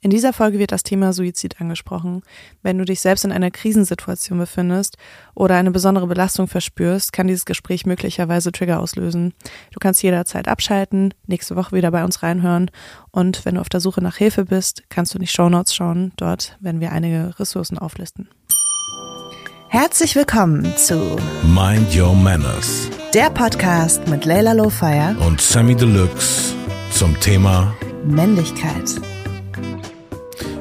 In dieser Folge wird das Thema Suizid angesprochen. Wenn du dich selbst in einer Krisensituation befindest oder eine besondere Belastung verspürst, kann dieses Gespräch möglicherweise Trigger auslösen. Du kannst jederzeit abschalten, nächste Woche wieder bei uns reinhören und wenn du auf der Suche nach Hilfe bist, kannst du in die Shownotes schauen. Dort werden wir einige Ressourcen auflisten. Herzlich willkommen zu Mind Your Manners, der Podcast mit Leila Lowfire und Sammy Deluxe zum Thema Männlichkeit.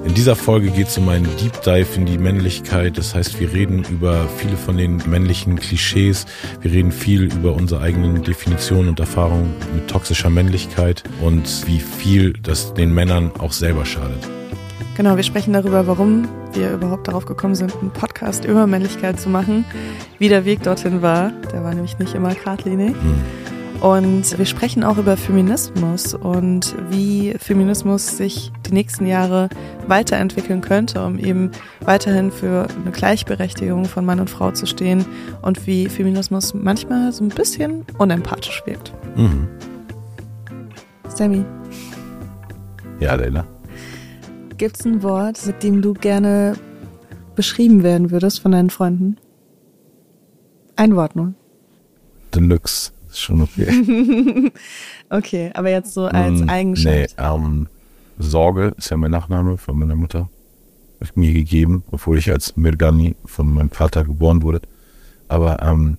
In dieser Folge geht es um einen Deep Dive in die Männlichkeit. Das heißt, wir reden über viele von den männlichen Klischees. Wir reden viel über unsere eigenen Definitionen und Erfahrungen mit toxischer Männlichkeit und wie viel das den Männern auch selber schadet. Genau, wir sprechen darüber, warum wir überhaupt darauf gekommen sind, einen Podcast über Männlichkeit zu machen. Wie der Weg dorthin war, der war nämlich nicht immer geradlinig. Hm. Und wir sprechen auch über Feminismus und wie Feminismus sich die nächsten Jahre weiterentwickeln könnte, um eben weiterhin für eine Gleichberechtigung von Mann und Frau zu stehen und wie Feminismus manchmal so ein bisschen unempathisch wirkt. Mhm. Sammy. Ja, Leila. Gibt es ein Wort, mit dem du gerne beschrieben werden würdest von deinen Freunden? Ein Wort nur. Deluxe ist schon okay. okay, aber jetzt so als mm, Eigenschaft. Nee, ähm, Sorge ist ja mein Nachname von meiner Mutter. Hat mir gegeben, obwohl ich als Mirgani von meinem Vater geboren wurde. Aber ähm,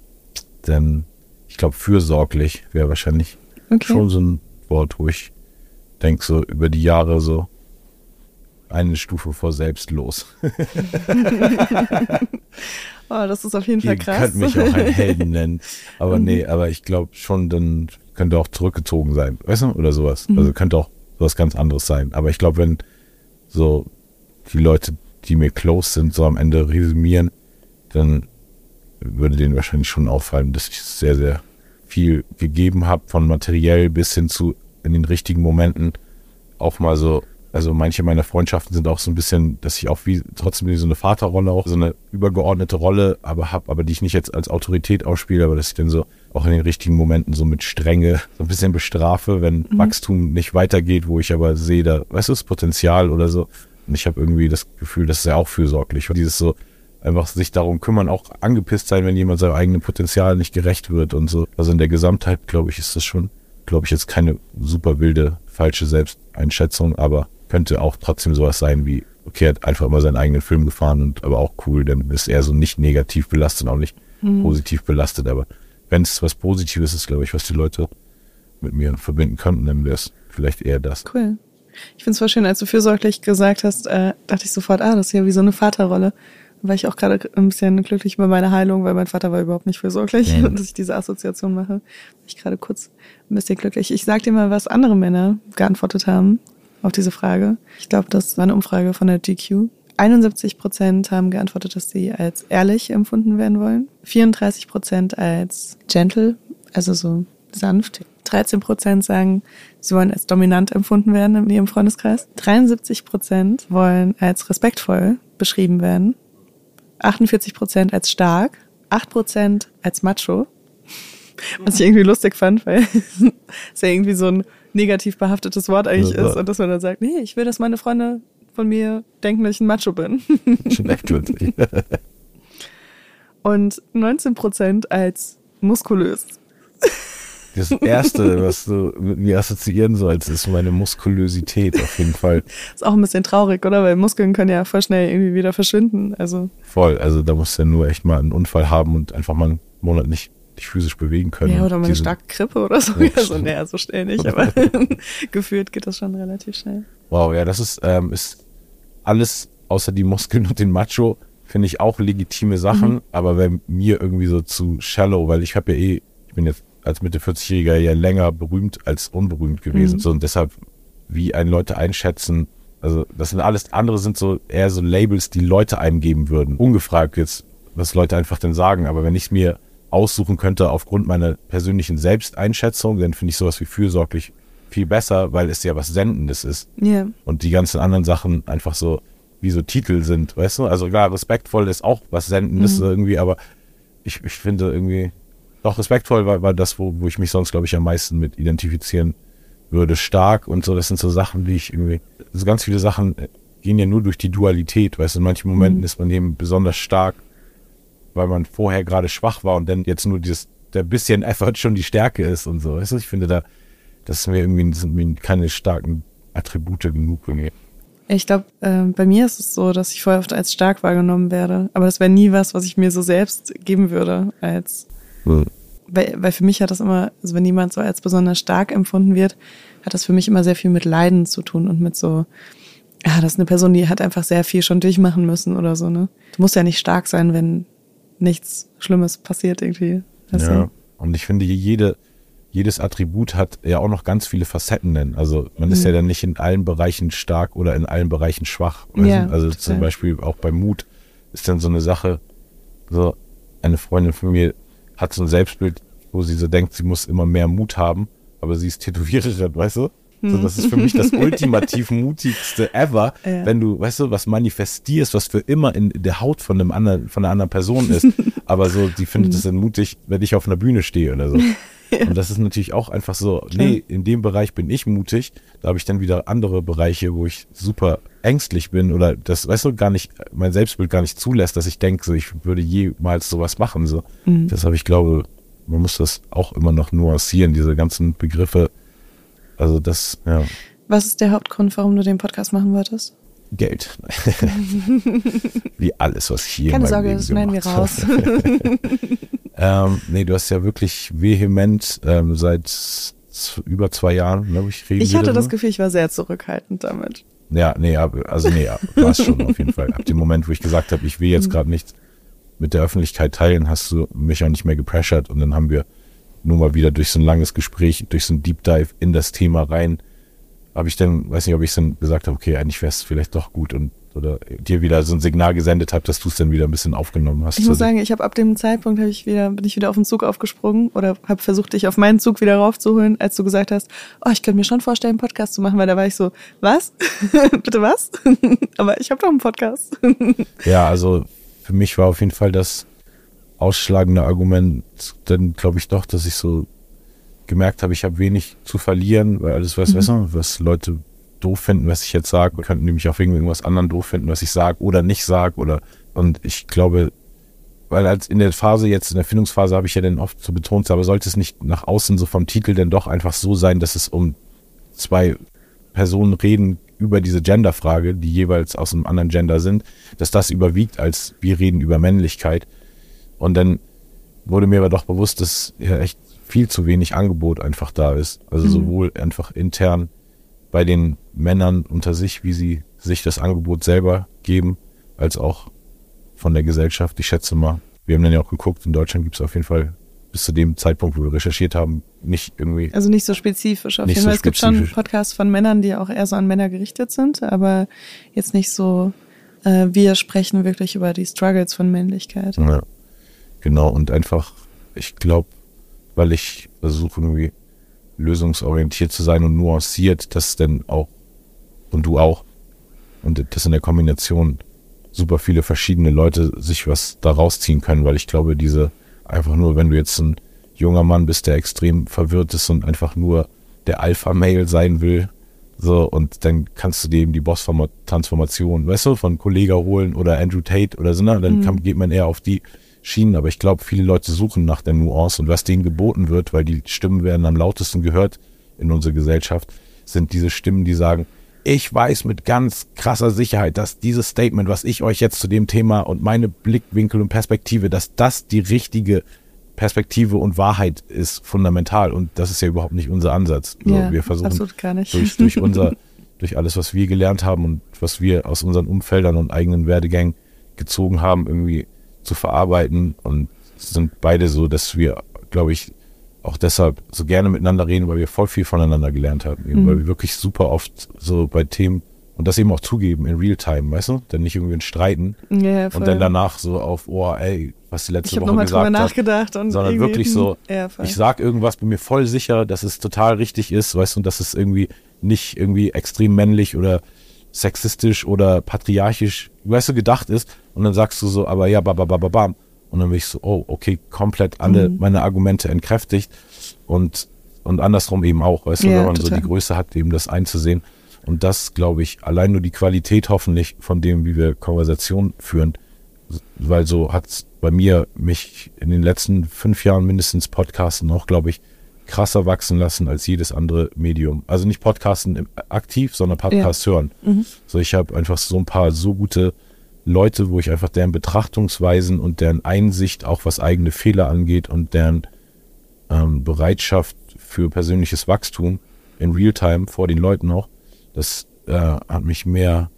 dann, ich glaube, fürsorglich wäre wahrscheinlich okay. schon so ein Wort, wo ich denke, so über die Jahre so eine Stufe vor selbstlos. Oh, das ist auf jeden Fall krass. Ihr könnt mich auch einen Helden nennen. Aber mhm. nee, aber ich glaube schon, dann könnte auch zurückgezogen sein. Weißt du? Oder sowas. Mhm. Also könnte auch sowas ganz anderes sein. Aber ich glaube, wenn so die Leute, die mir close sind, so am Ende resümieren, dann würde denen wahrscheinlich schon auffallen, dass ich sehr, sehr viel gegeben habe, von materiell bis hin zu in den richtigen Momenten auch mal so also manche meiner Freundschaften sind auch so ein bisschen, dass ich auch wie trotzdem so eine Vaterrolle auch so eine übergeordnete Rolle aber habe, aber die ich nicht jetzt als Autorität ausspiele, aber dass ich dann so auch in den richtigen Momenten so mit Strenge so ein bisschen bestrafe, wenn mhm. Wachstum nicht weitergeht, wo ich aber sehe, da, weißt du, das Potenzial oder so. Und ich habe irgendwie das Gefühl, das ist ja auch fürsorglich. Und dieses so einfach sich darum kümmern, auch angepisst sein, wenn jemand seinem eigenen Potenzial nicht gerecht wird und so. Also in der Gesamtheit, glaube ich, ist das schon, glaube ich, jetzt keine super wilde, falsche Selbsteinschätzung, aber könnte auch trotzdem sowas sein wie, okay, er hat einfach immer seinen eigenen Film gefahren und aber auch cool, dann ist er so nicht negativ belastet und auch nicht mhm. positiv belastet. Aber wenn es was Positives ist, glaube ich, was die Leute mit mir verbinden könnten, dann wäre es vielleicht eher das. Cool. Ich finde es voll schön, als du fürsorglich gesagt hast, äh, dachte ich sofort, ah, das ist ja wie so eine Vaterrolle. Da war ich auch gerade ein bisschen glücklich über meine Heilung, weil mein Vater war überhaupt nicht fürsorglich, ja. dass ich diese Assoziation mache. War ich gerade kurz ein bisschen glücklich. Ich sag dir mal, was andere Männer geantwortet haben auf diese Frage. Ich glaube, das war eine Umfrage von der GQ. 71 Prozent haben geantwortet, dass sie als ehrlich empfunden werden wollen. 34 Prozent als gentle, also so sanft. 13 Prozent sagen, sie wollen als dominant empfunden werden in ihrem Freundeskreis. 73 Prozent wollen als respektvoll beschrieben werden. 48 Prozent als stark. 8 Prozent als macho. Was ich irgendwie lustig fand, weil es ja irgendwie so ein negativ behaftetes Wort eigentlich ja, ist und dass man dann sagt, nee, ich will, dass meine Freunde von mir denken, dass ich ein Macho bin. Schmeckt wirklich. und 19 Prozent als muskulös. Das erste, was du mit mir assoziieren sollst, ist meine Muskulösität auf jeden Fall. Ist auch ein bisschen traurig, oder? Weil Muskeln können ja voll schnell irgendwie wieder verschwinden. Also. Voll, also da musst du ja nur echt mal einen Unfall haben und einfach mal einen Monat nicht dich physisch bewegen können. Ja, oder mal eine starke Grippe oder so. Ja, so, naja, so schnell nicht, aber gefühlt geht das schon relativ schnell. Wow, ja, das ist, ähm, ist alles außer die Muskeln und den Macho, finde ich auch legitime Sachen, mhm. aber bei mir irgendwie so zu shallow, weil ich habe ja eh, ich bin jetzt als Mitte 40-Jähriger ja länger berühmt als unberühmt gewesen. Mhm. So, und deshalb, wie einen Leute einschätzen, also das sind alles andere sind so eher so Labels, die Leute einem geben würden. Ungefragt jetzt, was Leute einfach denn sagen. Aber wenn ich mir aussuchen könnte aufgrund meiner persönlichen Selbsteinschätzung, dann finde ich sowas wie fürsorglich viel besser, weil es ja was Sendendes ist. Yeah. Und die ganzen anderen Sachen einfach so wie so Titel sind, weißt du? Also klar, respektvoll ist auch was Sendendes mhm. irgendwie, aber ich, ich finde irgendwie, doch respektvoll war, war das, wo, wo ich mich sonst, glaube ich, am meisten mit identifizieren würde stark und so. Das sind so Sachen, die ich irgendwie, also ganz viele Sachen gehen ja nur durch die Dualität, weißt du, in manchen Momenten mhm. ist man eben besonders stark, weil man vorher gerade schwach war und dann jetzt nur dieses, der bisschen Effort schon die Stärke ist und so. Weißt du, ich finde da, das sind mir irgendwie, sind mir keine starken Attribute genug irgendwie. Ich glaube, äh, bei mir ist es so, dass ich vorher oft als stark wahrgenommen werde. Aber das wäre nie was, was ich mir so selbst geben würde als. Mhm. Weil, weil für mich hat das immer, also wenn jemand so als besonders stark empfunden wird, hat das für mich immer sehr viel mit Leiden zu tun und mit so, ja, das ist eine Person, die hat einfach sehr viel schon durchmachen müssen oder so, ne? Du musst ja nicht stark sein, wenn nichts Schlimmes passiert irgendwie. Ja, du? und ich finde, jede, jedes Attribut hat ja auch noch ganz viele Facetten. Denn. Also man ist mhm. ja dann nicht in allen Bereichen stark oder in allen Bereichen schwach. Ja, also total. zum Beispiel auch bei Mut ist dann so eine Sache, so eine Freundin von mir hat so ein Selbstbild, wo sie so denkt, sie muss immer mehr Mut haben, aber sie ist Tätowiererin, weißt du? So, das ist für mich das ultimativ mutigste ever, ja. wenn du, weißt du, was manifestierst, was für immer in der Haut von einem anderen, von einer anderen Person ist. Aber so, die findet es mhm. dann mutig, wenn ich auf einer Bühne stehe oder so. Und das ist natürlich auch einfach so, nee, in dem Bereich bin ich mutig. Da habe ich dann wieder andere Bereiche, wo ich super ängstlich bin oder das, weißt du, gar nicht, mein Selbstbild gar nicht zulässt, dass ich denke, so, ich würde jemals sowas machen. So. Mhm. Deshalb, ich glaube, man muss das auch immer noch nuancieren, diese ganzen Begriffe. Also das, ja. Was ist der Hauptgrund, warum du den Podcast machen wolltest? Geld. Wie alles, was hier Keine Sorge, Leben das schneiden wir raus. ähm, nee, du hast ja wirklich vehement ähm, seit über zwei Jahren, glaube ich, reden Ich hatte das Gefühl, ich war sehr zurückhaltend damit. Ja, nee, also nee, war es schon auf jeden Fall. Ab dem Moment, wo ich gesagt habe, ich will jetzt mhm. gerade nicht mit der Öffentlichkeit teilen, hast du mich auch nicht mehr gepressured und dann haben wir nur mal wieder durch so ein langes Gespräch, durch so ein Deep Dive in das Thema rein habe ich dann, weiß nicht, ob ich dann gesagt habe, okay, eigentlich wäre es vielleicht doch gut und oder dir wieder so ein Signal gesendet habe, dass du es dann wieder ein bisschen aufgenommen hast. Ich muss sagen, ich habe ab dem Zeitpunkt habe ich wieder bin ich wieder auf den Zug aufgesprungen oder habe versucht, dich auf meinen Zug wieder raufzuholen, als du gesagt hast, oh, ich könnte mir schon vorstellen, einen Podcast zu machen, weil da war ich so, was? Bitte was? Aber ich habe doch einen Podcast. ja, also für mich war auf jeden Fall das ausschlagende Argument, dann glaube ich doch, dass ich so gemerkt habe, ich habe wenig zu verlieren, weil alles was, mhm. was Leute doof finden, was ich jetzt sage, könnten nämlich auch wegen irgendwas anderen doof finden, was ich sage oder nicht sage oder und ich glaube, weil als in der Phase jetzt in der Findungsphase habe ich ja dann oft so betont, aber sollte es nicht nach außen so vom Titel denn doch einfach so sein, dass es um zwei Personen reden über diese Genderfrage, die jeweils aus einem anderen Gender sind, dass das überwiegt als wir reden über Männlichkeit und dann wurde mir aber doch bewusst, dass ja echt viel zu wenig Angebot einfach da ist. Also mhm. sowohl einfach intern bei den Männern unter sich, wie sie sich das Angebot selber geben, als auch von der Gesellschaft. Ich schätze mal, wir haben dann ja auch geguckt, in Deutschland gibt es auf jeden Fall bis zu dem Zeitpunkt, wo wir recherchiert haben, nicht irgendwie. Also nicht so spezifisch. Auf jeden Fall. So es gibt schon Podcasts von Männern, die auch eher so an Männer gerichtet sind, aber jetzt nicht so, äh, wir sprechen wirklich über die Struggles von Männlichkeit. Ja, genau. Und einfach, ich glaube, weil ich versuche irgendwie lösungsorientiert zu sein und nuanciert, dass denn auch, und du auch, und das in der Kombination super viele verschiedene Leute sich was da rausziehen können, weil ich glaube, diese einfach nur, wenn du jetzt ein junger Mann bist, der extrem verwirrt ist und einfach nur der Alpha-Mail sein will, so, und dann kannst du dir eben die Boss-Transformation, weißt du, von Kollega holen oder Andrew Tate oder so, ne? dann mhm. kann, geht man eher auf die Schienen, aber ich glaube, viele Leute suchen nach der Nuance und was denen geboten wird, weil die Stimmen werden am lautesten gehört in unserer Gesellschaft, sind diese Stimmen, die sagen, ich weiß mit ganz krasser Sicherheit, dass dieses Statement, was ich euch jetzt zu dem Thema und meine Blickwinkel und Perspektive, dass das die richtige Perspektive und Wahrheit ist fundamental und das ist ja überhaupt nicht unser Ansatz. Ja, wir versuchen durch, durch unser, durch alles, was wir gelernt haben und was wir aus unseren Umfeldern und eigenen Werdegängen gezogen haben, irgendwie zu verarbeiten und sind beide so, dass wir, glaube ich, auch deshalb so gerne miteinander reden, weil wir voll viel voneinander gelernt haben, eben, mhm. weil wir wirklich super oft so bei Themen und das eben auch zugeben in Realtime, weißt du? Dann nicht irgendwie Streiten ja, und dann danach so auf, oh, ey, was die letzte ich Woche gesagt drüber nachgedacht hat, und sondern wirklich so, ja, ich sag irgendwas, bin mir voll sicher, dass es total richtig ist, weißt du, und dass es irgendwie nicht irgendwie extrem männlich oder sexistisch oder patriarchisch, weißt du, gedacht ist. Und dann sagst du so, aber ja, babababam. Und dann bin ich so, oh, okay, komplett alle mhm. meine Argumente entkräftigt. Und und andersrum eben auch, weißt du, Ja, wenn man total. so die Größe hat, eben das einzusehen. Und das, glaube ich, allein nur die Qualität hoffentlich von dem, wie wir Konversation führen, weil so hat's bei mir mich in den letzten fünf Jahren mindestens Podcasten noch, glaube ich, krasser wachsen lassen als jedes andere Medium. Also nicht Podcasten aktiv, sondern Podcasts hören. So, ich habe einfach so ein paar so gute Leute, wo ich einfach deren Betrachtungsweisen und deren Einsicht, auch was eigene Fehler angeht und deren ähm, Bereitschaft für persönliches Wachstum in Realtime vor den Leuten auch, das äh, hat mich mehr,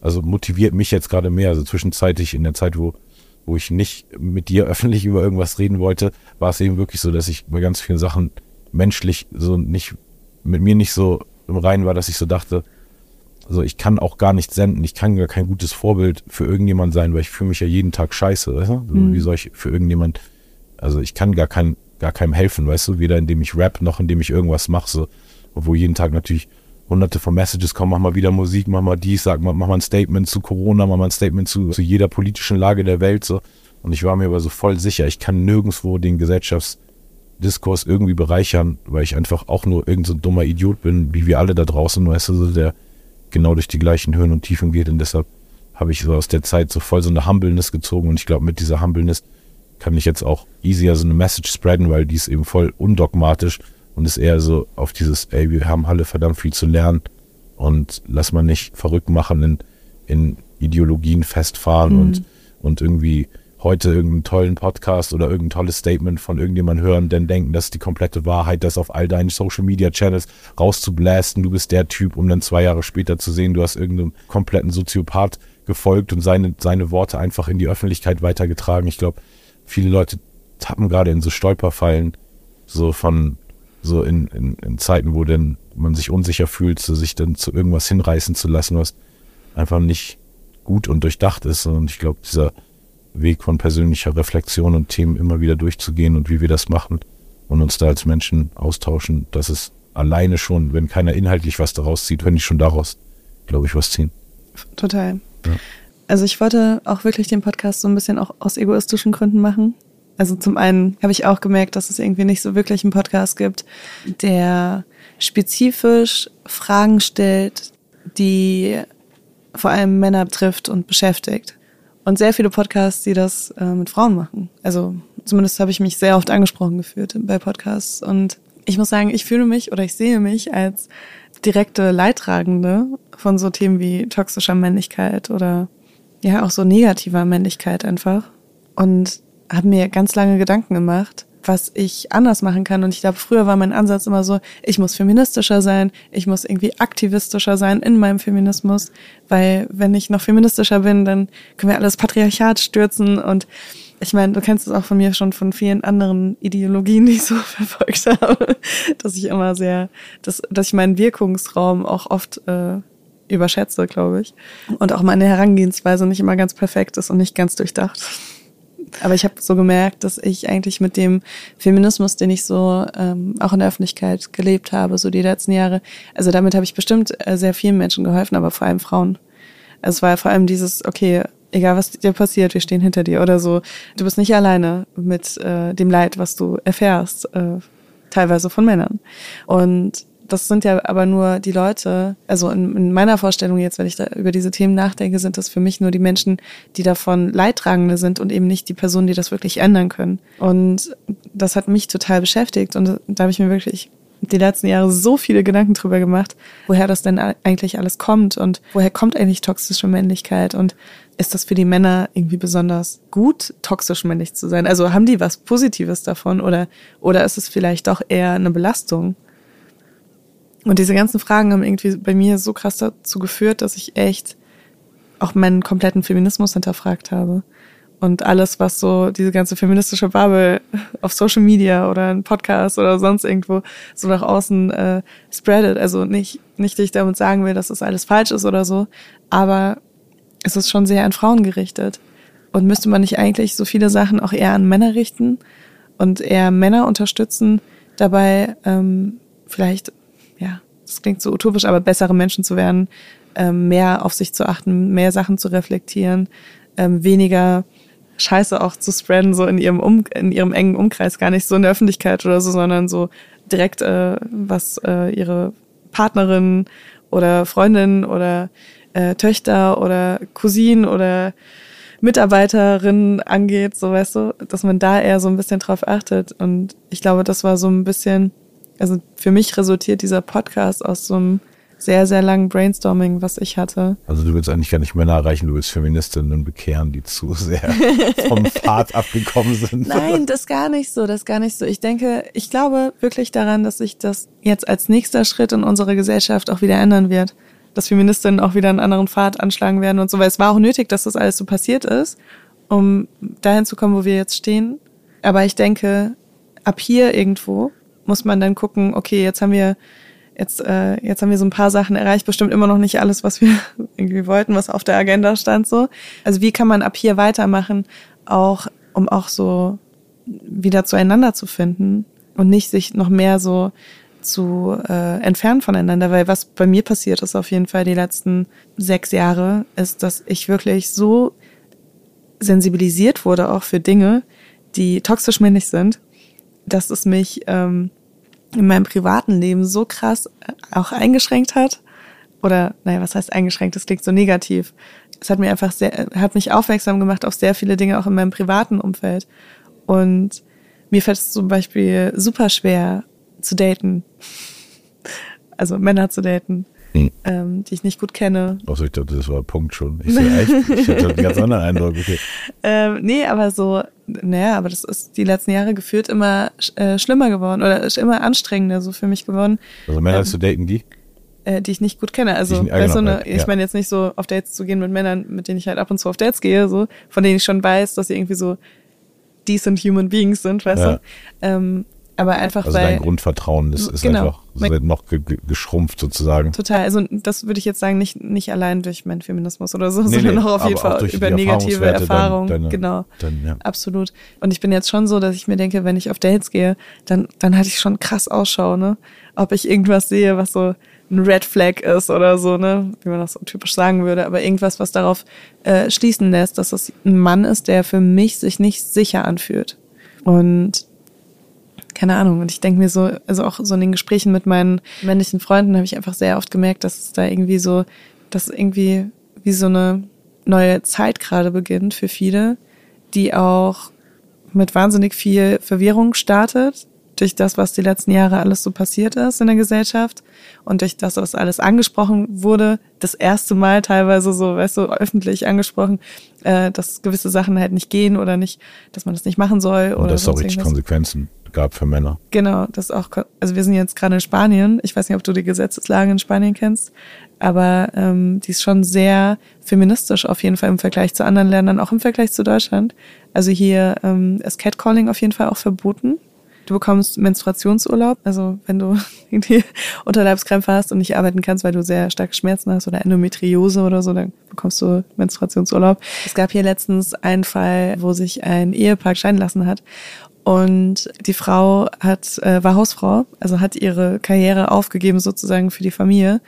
also motiviert mich jetzt gerade mehr. Also zwischenzeitlich in der Zeit, wo, wo ich nicht mit dir öffentlich über irgendwas reden wollte, war es eben wirklich so, dass ich bei ganz vielen Sachen menschlich so nicht, mit mir nicht so im Reinen war, dass ich so dachte, also ich kann auch gar nicht senden, ich kann gar kein gutes Vorbild für irgendjemand sein, weil ich fühle mich ja jeden Tag scheiße, weißt du? So, Wie soll ich für irgendjemand, also ich kann gar kein, gar keinem helfen, weißt du, weder indem ich rap, noch indem ich irgendwas mache, so, obwohl jeden Tag natürlich hunderte von Messages kommen, mach mal wieder Musik, mach mal dies, sag mal, mach mal ein Statement zu Corona, mach mal ein Statement zu, zu jeder politischen Lage der Welt, so. Und ich war mir aber so voll sicher, ich kann nirgendwo den Gesellschaftsdiskurs irgendwie bereichern, weil ich einfach auch nur irgend so dummer Idiot bin, wie wir alle da draußen, weißt du, so der genau durch die gleichen Höhen und Tiefen geht und deshalb habe ich so aus der Zeit so voll so eine Humbleness gezogen und ich glaube, mit dieser Humbleness kann ich jetzt auch easier so eine Message spreaden, weil die ist eben voll undogmatisch und ist eher so auf dieses, ey, wir haben alle verdammt viel zu lernen und lass mal nicht verrückt machen in, in Ideologien festfahren und, und irgendwie heute irgendeinen tollen Podcast oder irgendein tolles Statement von irgendjemand hören, dann denken, das ist die komplette Wahrheit, das auf all deinen Social Media Channels rauszublasten, du bist der Typ, um dann zwei Jahre später zu sehen, du hast irgendeinem kompletten Soziopath gefolgt und seine, seine Worte einfach in die Öffentlichkeit weitergetragen. Ich glaube, viele Leute tappen gerade in so Stolperfallen, so von, so in, in, in Zeiten, wo dann man sich unsicher fühlt, so sich dann zu irgendwas hinreißen zu lassen, was einfach nicht gut und durchdacht ist. Und ich glaube, dieser Weg von persönlicher Reflexion und Themen immer wieder durchzugehen und wie wir das machen und uns da als Menschen austauschen, das ist alleine schon, wenn keiner inhaltlich was daraus zieht, wenn ich schon daraus, glaube ich, was ziehen. Total. Ja. Also ich wollte auch wirklich den Podcast so ein bisschen auch aus egoistischen Gründen machen. Also zum einen habe ich auch gemerkt, dass es irgendwie nicht so wirklich einen Podcast gibt, der spezifisch Fragen stellt, die vor allem Männer betrifft und beschäftigt. Und sehr viele Podcasts, die das äh, mit Frauen machen. Also zumindest habe ich mich sehr oft angesprochen gefühlt bei Podcasts. Und ich muss sagen, ich fühle mich oder ich sehe mich als direkte Leidtragende von so Themen wie toxischer Männlichkeit oder ja auch so negativer Männlichkeit einfach. Und habe mir ganz lange Gedanken gemacht, was ich anders machen kann. Und ich glaube, früher war mein Ansatz immer so, ich muss feministischer sein, ich muss irgendwie aktivistischer sein in meinem Feminismus, weil wenn ich noch feministischer bin, dann können wir alles Patriarchat stürzen und ich meine, du kennst es auch von mir schon von vielen anderen Ideologien, die ich so verfolgt habe, dass ich immer sehr, dass, dass ich meinen Wirkungsraum auch oft äh, überschätze, glaube ich. Und auch meine Herangehensweise nicht immer ganz perfekt ist und nicht ganz durchdacht. Aber ich habe so gemerkt, dass ich eigentlich mit dem Feminismus, den ich so ähm, auch in der Öffentlichkeit gelebt habe, so die letzten Jahre, also damit habe ich bestimmt äh, sehr vielen Menschen geholfen, aber vor allem Frauen. Also es war vor allem dieses, okay, egal was dir passiert, wir stehen hinter dir oder so. Du bist nicht alleine mit äh, dem Leid, was du erfährst, äh, teilweise von Männern. Und das sind ja aber nur die Leute, also in, in meiner Vorstellung jetzt, wenn ich da über diese Themen nachdenke, sind das für mich nur die Menschen, die davon Leidtragende sind und eben nicht die Personen, die das wirklich ändern können. Und das hat mich total beschäftigt und da habe ich mir wirklich die letzten Jahre so viele Gedanken drüber gemacht, woher das denn eigentlich alles kommt und woher kommt eigentlich toxische Männlichkeit und ist das für die Männer irgendwie besonders gut, toxisch männlich zu sein? Also haben die was Positives davon oder, oder ist es vielleicht doch eher eine Belastung? Und diese ganzen Fragen haben irgendwie bei mir so krass dazu geführt, dass ich echt auch meinen kompletten Feminismus hinterfragt habe. Und alles, was so diese ganze feministische Bubble auf Social Media oder ein Podcast oder sonst irgendwo so nach außen äh, spreadet. Also nicht, nicht, dass ich damit sagen will, dass das alles falsch ist oder so, aber es ist schon sehr an Frauen gerichtet. Und müsste man nicht eigentlich so viele Sachen auch eher an Männer richten und eher Männer unterstützen, dabei ähm, vielleicht, ja, das klingt so utopisch, aber bessere Menschen zu werden, ähm, mehr auf sich zu achten, mehr Sachen zu reflektieren, ähm, weniger Scheiße auch zu spreaden, so in ihrem, um, in ihrem engen Umkreis, gar nicht so in der Öffentlichkeit oder so, sondern so direkt, äh, was äh, ihre Partnerin oder Freundin oder äh, Töchter oder Cousinen oder Mitarbeiterinnen angeht, so weißt du, dass man da eher so ein bisschen drauf achtet. Und ich glaube, das war so ein bisschen, also für mich resultiert dieser Podcast aus so einem sehr, sehr langen Brainstorming, was ich hatte. Also du willst eigentlich gar nicht Männer erreichen, du willst Feministinnen bekehren, die zu sehr vom Pfad abgekommen sind. Nein, das gar nicht so, das gar nicht so. Ich denke, ich glaube wirklich daran, dass sich das jetzt als nächster Schritt in unserer Gesellschaft auch wieder ändern wird dass Feministinnen auch wieder einen anderen Pfad anschlagen werden und so, weil es war auch nötig, dass das alles so passiert ist, um dahin zu kommen, wo wir jetzt stehen. Aber ich denke, ab hier irgendwo muss man dann gucken, okay, jetzt haben wir jetzt äh, jetzt haben wir so ein paar Sachen erreicht, bestimmt immer noch nicht alles, was wir irgendwie wollten, was auf der Agenda stand so. Also wie kann man ab hier weitermachen, auch um auch so wieder zueinander zu finden und nicht sich noch mehr so zu äh, entfernen voneinander, weil was bei mir passiert ist auf jeden Fall die letzten sechs Jahre, ist, dass ich wirklich so sensibilisiert wurde auch für Dinge, die toxisch männlich sind, dass es mich ähm, in meinem privaten Leben so krass äh, auch eingeschränkt hat. Oder, naja, was heißt eingeschränkt? Das klingt so negativ. Es hat mir einfach sehr, hat mich aufmerksam gemacht auf sehr viele Dinge auch in meinem privaten Umfeld. Und mir fällt es zum Beispiel super schwer, zu daten. Also Männer zu daten, hm. ähm, die ich nicht gut kenne. Achso, ich dachte, das war Punkt schon. Ich, so, echt, ich hatte einen ganz anderen Eindruck. Okay. Ähm, nee, aber so, naja, aber das ist die letzten Jahre gefühlt immer äh, schlimmer geworden oder ist immer anstrengender so für mich geworden. Also Männer ähm, zu daten, die? Äh, die ich nicht gut kenne. Also, ich, weißt du, ne, ja. ich meine jetzt nicht so auf Dates zu gehen mit Männern, mit denen ich halt ab und zu auf Dates gehe, so, von denen ich schon weiß, dass sie irgendwie so decent human beings sind, weißt ja. du? Ähm, aber einfach also weil dein Grundvertrauen ist, ist genau, einfach wird noch ge geschrumpft sozusagen. Total. Also das würde ich jetzt sagen, nicht nicht allein durch meinen Feminismus oder so, nee, sondern nee, auch auf jeden Fall über negative Erfahrungen. Deine, genau. Deine, ja. Absolut. Und ich bin jetzt schon so, dass ich mir denke, wenn ich auf Dates gehe, dann dann hatte ich schon krass Ausschau, ne? Ob ich irgendwas sehe, was so ein Red Flag ist oder so, ne, wie man das so typisch sagen würde, aber irgendwas, was darauf äh, schließen lässt, dass das ein Mann ist, der für mich sich nicht sicher anfühlt. Und keine Ahnung. Und ich denke mir so, also auch so in den Gesprächen mit meinen männlichen Freunden habe ich einfach sehr oft gemerkt, dass es da irgendwie so, dass irgendwie wie so eine neue Zeit gerade beginnt für viele, die auch mit wahnsinnig viel Verwirrung startet durch das, was die letzten Jahre alles so passiert ist in der Gesellschaft und durch das, was alles angesprochen wurde, das erste Mal teilweise so, weißt du, öffentlich angesprochen, äh, dass gewisse Sachen halt nicht gehen oder nicht, dass man das nicht machen soll. Und oder das auch richtig Konsequenzen gab für Männer. Genau, das auch, also wir sind jetzt gerade in Spanien. Ich weiß nicht, ob du die Gesetzeslage in Spanien kennst, aber ähm, die ist schon sehr feministisch auf jeden Fall im Vergleich zu anderen Ländern, auch im Vergleich zu Deutschland. Also hier ähm, ist Catcalling auf jeden Fall auch verboten. Du bekommst Menstruationsurlaub, also wenn du irgendwie Unterleibskrämpfe hast und nicht arbeiten kannst, weil du sehr starke Schmerzen hast oder Endometriose oder so, dann bekommst du Menstruationsurlaub. Es gab hier letztens einen Fall, wo sich ein Ehepaar scheiden lassen hat und die Frau hat, äh, war Hausfrau, also hat ihre Karriere aufgegeben sozusagen für die Familie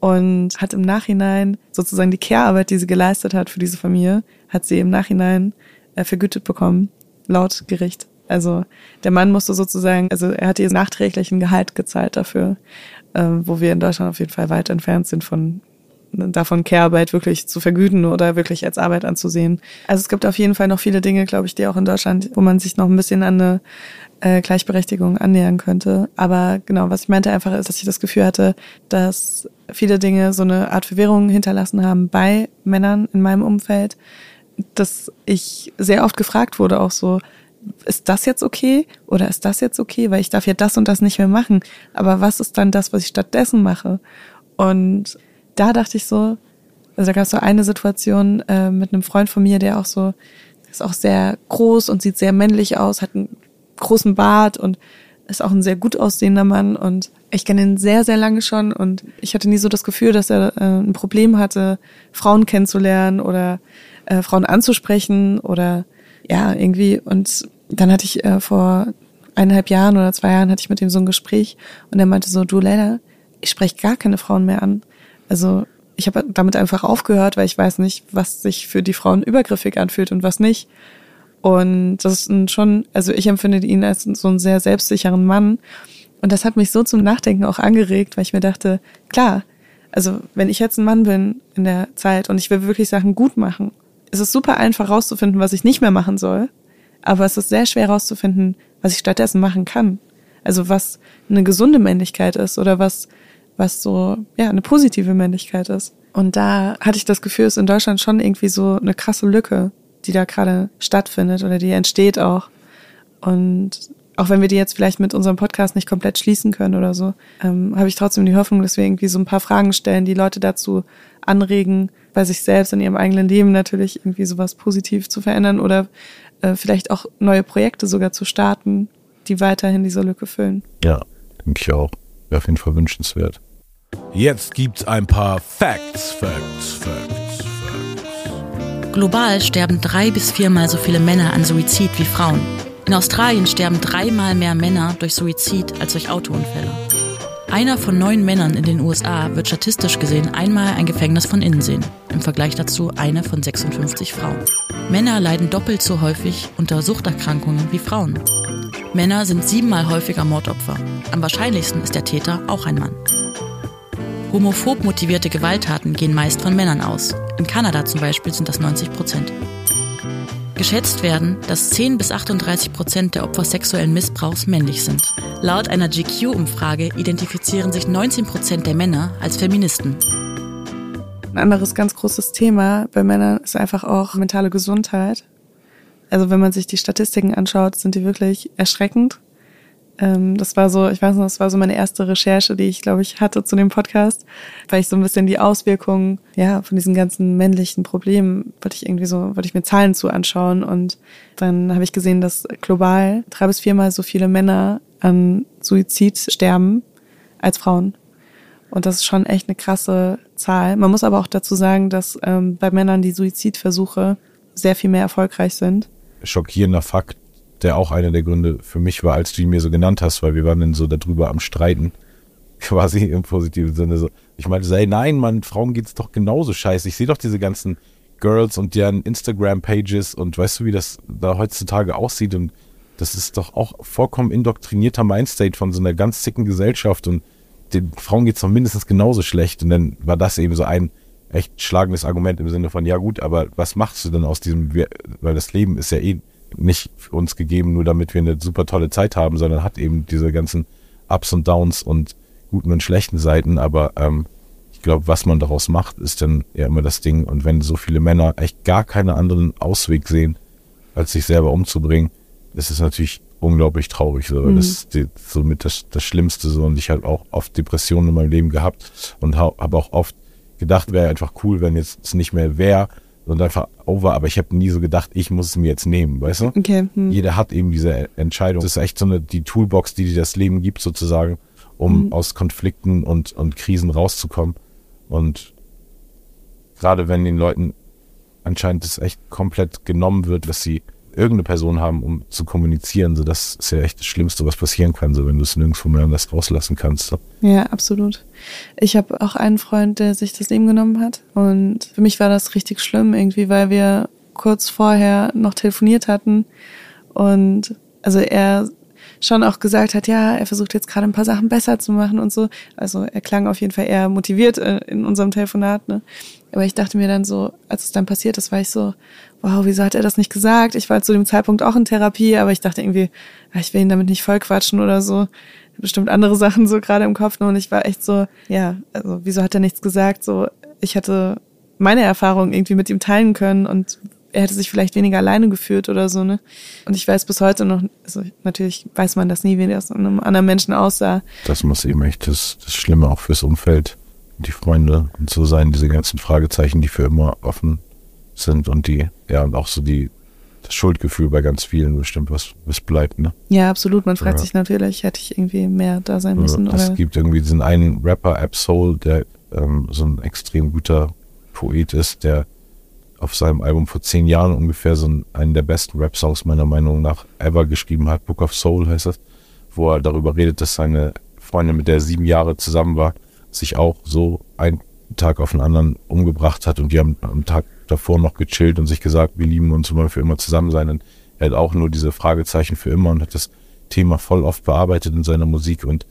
und hat im Nachhinein sozusagen die Care-Arbeit, die sie geleistet hat für diese Familie, hat sie im Nachhinein äh, vergütet bekommen, laut Gericht. Also der Mann musste sozusagen, also er hat ihr nachträglich ein Gehalt gezahlt dafür, äh, wo wir in Deutschland auf jeden Fall weit entfernt sind von davon Care-Arbeit wirklich zu vergüten oder wirklich als Arbeit anzusehen. Also es gibt auf jeden Fall noch viele Dinge, glaube ich, die auch in Deutschland, wo man sich noch ein bisschen an eine äh, Gleichberechtigung annähern könnte. Aber genau, was ich meinte einfach ist, dass ich das Gefühl hatte, dass viele Dinge so eine Art Verwirrung hinterlassen haben bei Männern in meinem Umfeld, dass ich sehr oft gefragt wurde, auch so, ist das jetzt okay oder ist das jetzt okay, weil ich darf ja das und das nicht mehr machen. Aber was ist dann das, was ich stattdessen mache? Und da dachte ich so, also da gab es so eine Situation äh, mit einem Freund von mir, der auch so, ist auch sehr groß und sieht sehr männlich aus, hat einen großen Bart und ist auch ein sehr gut aussehender Mann und ich kenne ihn sehr, sehr lange schon und ich hatte nie so das Gefühl, dass er äh, ein Problem hatte, Frauen kennenzulernen oder äh, Frauen anzusprechen oder ja, irgendwie. Und dann hatte ich äh, vor eineinhalb Jahren oder zwei Jahren hatte ich mit ihm so ein Gespräch und er meinte so, du Leila, ich spreche gar keine Frauen mehr an. Also ich habe damit einfach aufgehört, weil ich weiß nicht, was sich für die Frauen übergriffig anfühlt und was nicht. Und das ist schon, also ich empfinde ihn als so einen sehr selbstsicheren Mann. Und das hat mich so zum Nachdenken auch angeregt, weil ich mir dachte, klar, also wenn ich jetzt ein Mann bin in der Zeit und ich will wirklich Sachen gut machen, ist es super einfach rauszufinden, was ich nicht mehr machen soll. Aber es ist sehr schwer rauszufinden, was ich stattdessen machen kann. Also was eine gesunde Männlichkeit ist oder was, was so, ja, eine positive Männlichkeit ist. Und da hatte ich das Gefühl, es ist in Deutschland schon irgendwie so eine krasse Lücke, die da gerade stattfindet oder die entsteht auch. Und auch wenn wir die jetzt vielleicht mit unserem Podcast nicht komplett schließen können oder so, ähm, habe ich trotzdem die Hoffnung, dass wir irgendwie so ein paar Fragen stellen, die Leute dazu anregen, bei sich selbst in ihrem eigenen Leben natürlich irgendwie sowas positiv zu verändern oder äh, vielleicht auch neue Projekte sogar zu starten, die weiterhin diese Lücke füllen. Ja, denke ich auch. Wäre auf jeden Fall wünschenswert. Jetzt gibt's ein paar Facts, Facts, Facts, Facts. Global sterben drei bis viermal so viele Männer an Suizid wie Frauen. In Australien sterben dreimal mehr Männer durch Suizid als durch Autounfälle. Einer von neun Männern in den USA wird statistisch gesehen einmal ein Gefängnis von innen sehen, im Vergleich dazu eine von 56 Frauen. Männer leiden doppelt so häufig unter Suchterkrankungen wie Frauen. Männer sind siebenmal häufiger Mordopfer. Am wahrscheinlichsten ist der Täter auch ein Mann. Homophob motivierte Gewalttaten gehen meist von Männern aus. In Kanada zum Beispiel sind das 90 Prozent. Geschätzt werden, dass 10 bis 38 Prozent der Opfer sexuellen Missbrauchs männlich sind. Laut einer GQ-Umfrage identifizieren sich 19 Prozent der Männer als Feministen. Ein anderes ganz großes Thema bei Männern ist einfach auch mentale Gesundheit. Also wenn man sich die Statistiken anschaut, sind die wirklich erschreckend. Ähm, das war so, ich weiß noch, das war so meine erste Recherche, die ich, glaube ich, hatte zu dem Podcast, weil ich so ein bisschen die Auswirkungen, ja, von diesen ganzen männlichen Problemen, wollte ich irgendwie so, wollte ich mir Zahlen zu anschauen und dann habe ich gesehen, dass global drei bis viermal so viele Männer an Suizid sterben als Frauen. Und das ist schon echt eine krasse Zahl. Man muss aber auch dazu sagen, dass ähm, bei Männern die Suizidversuche sehr viel mehr erfolgreich sind. Schockierender Fakt, der auch einer der Gründe für mich war, als du ihn mir so genannt hast, weil wir waren dann so darüber am Streiten. Quasi im positiven Sinne so. Ich meinte, sei nein, Mann, Frauen geht's doch genauso scheiße. Ich sehe doch diese ganzen Girls und deren Instagram-Pages und weißt du, wie das da heutzutage aussieht und das ist doch auch vollkommen indoktrinierter Mindstate von so einer ganz zicken Gesellschaft und den Frauen geht's doch mindestens genauso schlecht und dann war das eben so ein echt schlagendes Argument im Sinne von, ja gut, aber was machst du denn aus diesem, weil das Leben ist ja eh nicht für uns gegeben, nur damit wir eine super tolle Zeit haben, sondern hat eben diese ganzen Ups und Downs und guten und schlechten Seiten. Aber ähm, ich glaube, was man daraus macht, ist dann ja immer das Ding. Und wenn so viele Männer echt gar keinen anderen Ausweg sehen, als sich selber umzubringen, ist es natürlich unglaublich traurig. So. Mhm. Das ist die, somit das, das Schlimmste. So. Und ich habe auch oft Depressionen in meinem Leben gehabt und habe auch oft gedacht, wäre einfach cool, wenn jetzt es nicht mehr wäre und einfach over, aber ich habe nie so gedacht, ich muss es mir jetzt nehmen, weißt du? Okay. Hm. Jeder hat eben diese Entscheidung. Das ist echt so eine, die Toolbox, die dir das Leben gibt, sozusagen, um mhm. aus Konflikten und, und Krisen rauszukommen. Und gerade wenn den Leuten anscheinend das echt komplett genommen wird, dass sie irgendeine Person haben, um zu kommunizieren. So, das ist ja echt das Schlimmste, was passieren kann, so wenn du es nirgendwo mehr anders rauslassen kannst. Ja, absolut. Ich habe auch einen Freund, der sich das Leben genommen hat. Und für mich war das richtig schlimm irgendwie, weil wir kurz vorher noch telefoniert hatten. Und also er schon auch gesagt hat, ja, er versucht jetzt gerade ein paar Sachen besser zu machen und so. Also er klang auf jeden Fall eher motiviert äh, in unserem Telefonat. Ne? Aber ich dachte mir dann so, als es dann passiert ist, war ich so, wow, wieso hat er das nicht gesagt? Ich war zu dem Zeitpunkt auch in Therapie, aber ich dachte irgendwie, ich will ihn damit nicht voll quatschen oder so. Bestimmt andere Sachen so gerade im Kopf und ich war echt so, ja, also wieso hat er nichts gesagt? So, ich hätte meine Erfahrungen irgendwie mit ihm teilen können und er hätte sich vielleicht weniger alleine gefühlt oder so, ne? Und ich weiß bis heute noch, also natürlich weiß man das nie, wie das einem anderen Menschen aussah. Das muss eben echt das, das Schlimme auch fürs Umfeld, die Freunde und so sein, diese ganzen Fragezeichen, die für immer offen sind und die, ja, und auch so die, das Schuldgefühl bei ganz vielen bestimmt, was, was bleibt, ne? Ja, absolut. Man fragt ja. sich natürlich, hätte ich irgendwie mehr da sein müssen? Es gibt irgendwie diesen einen Rapper, Absol, der ähm, so ein extrem guter Poet ist, der auf seinem Album vor zehn Jahren ungefähr so einen der besten Rap-Songs meiner Meinung nach ever geschrieben hat. Book of Soul heißt das, wo er darüber redet, dass seine Freundin, mit der er sieben Jahre zusammen war, sich auch so einen Tag auf den anderen umgebracht hat und die haben am Tag davor noch gechillt und sich gesagt, wir lieben uns wollen für immer zusammen sein. Und er hat auch nur diese Fragezeichen für immer und hat das Thema voll oft bearbeitet in seiner Musik und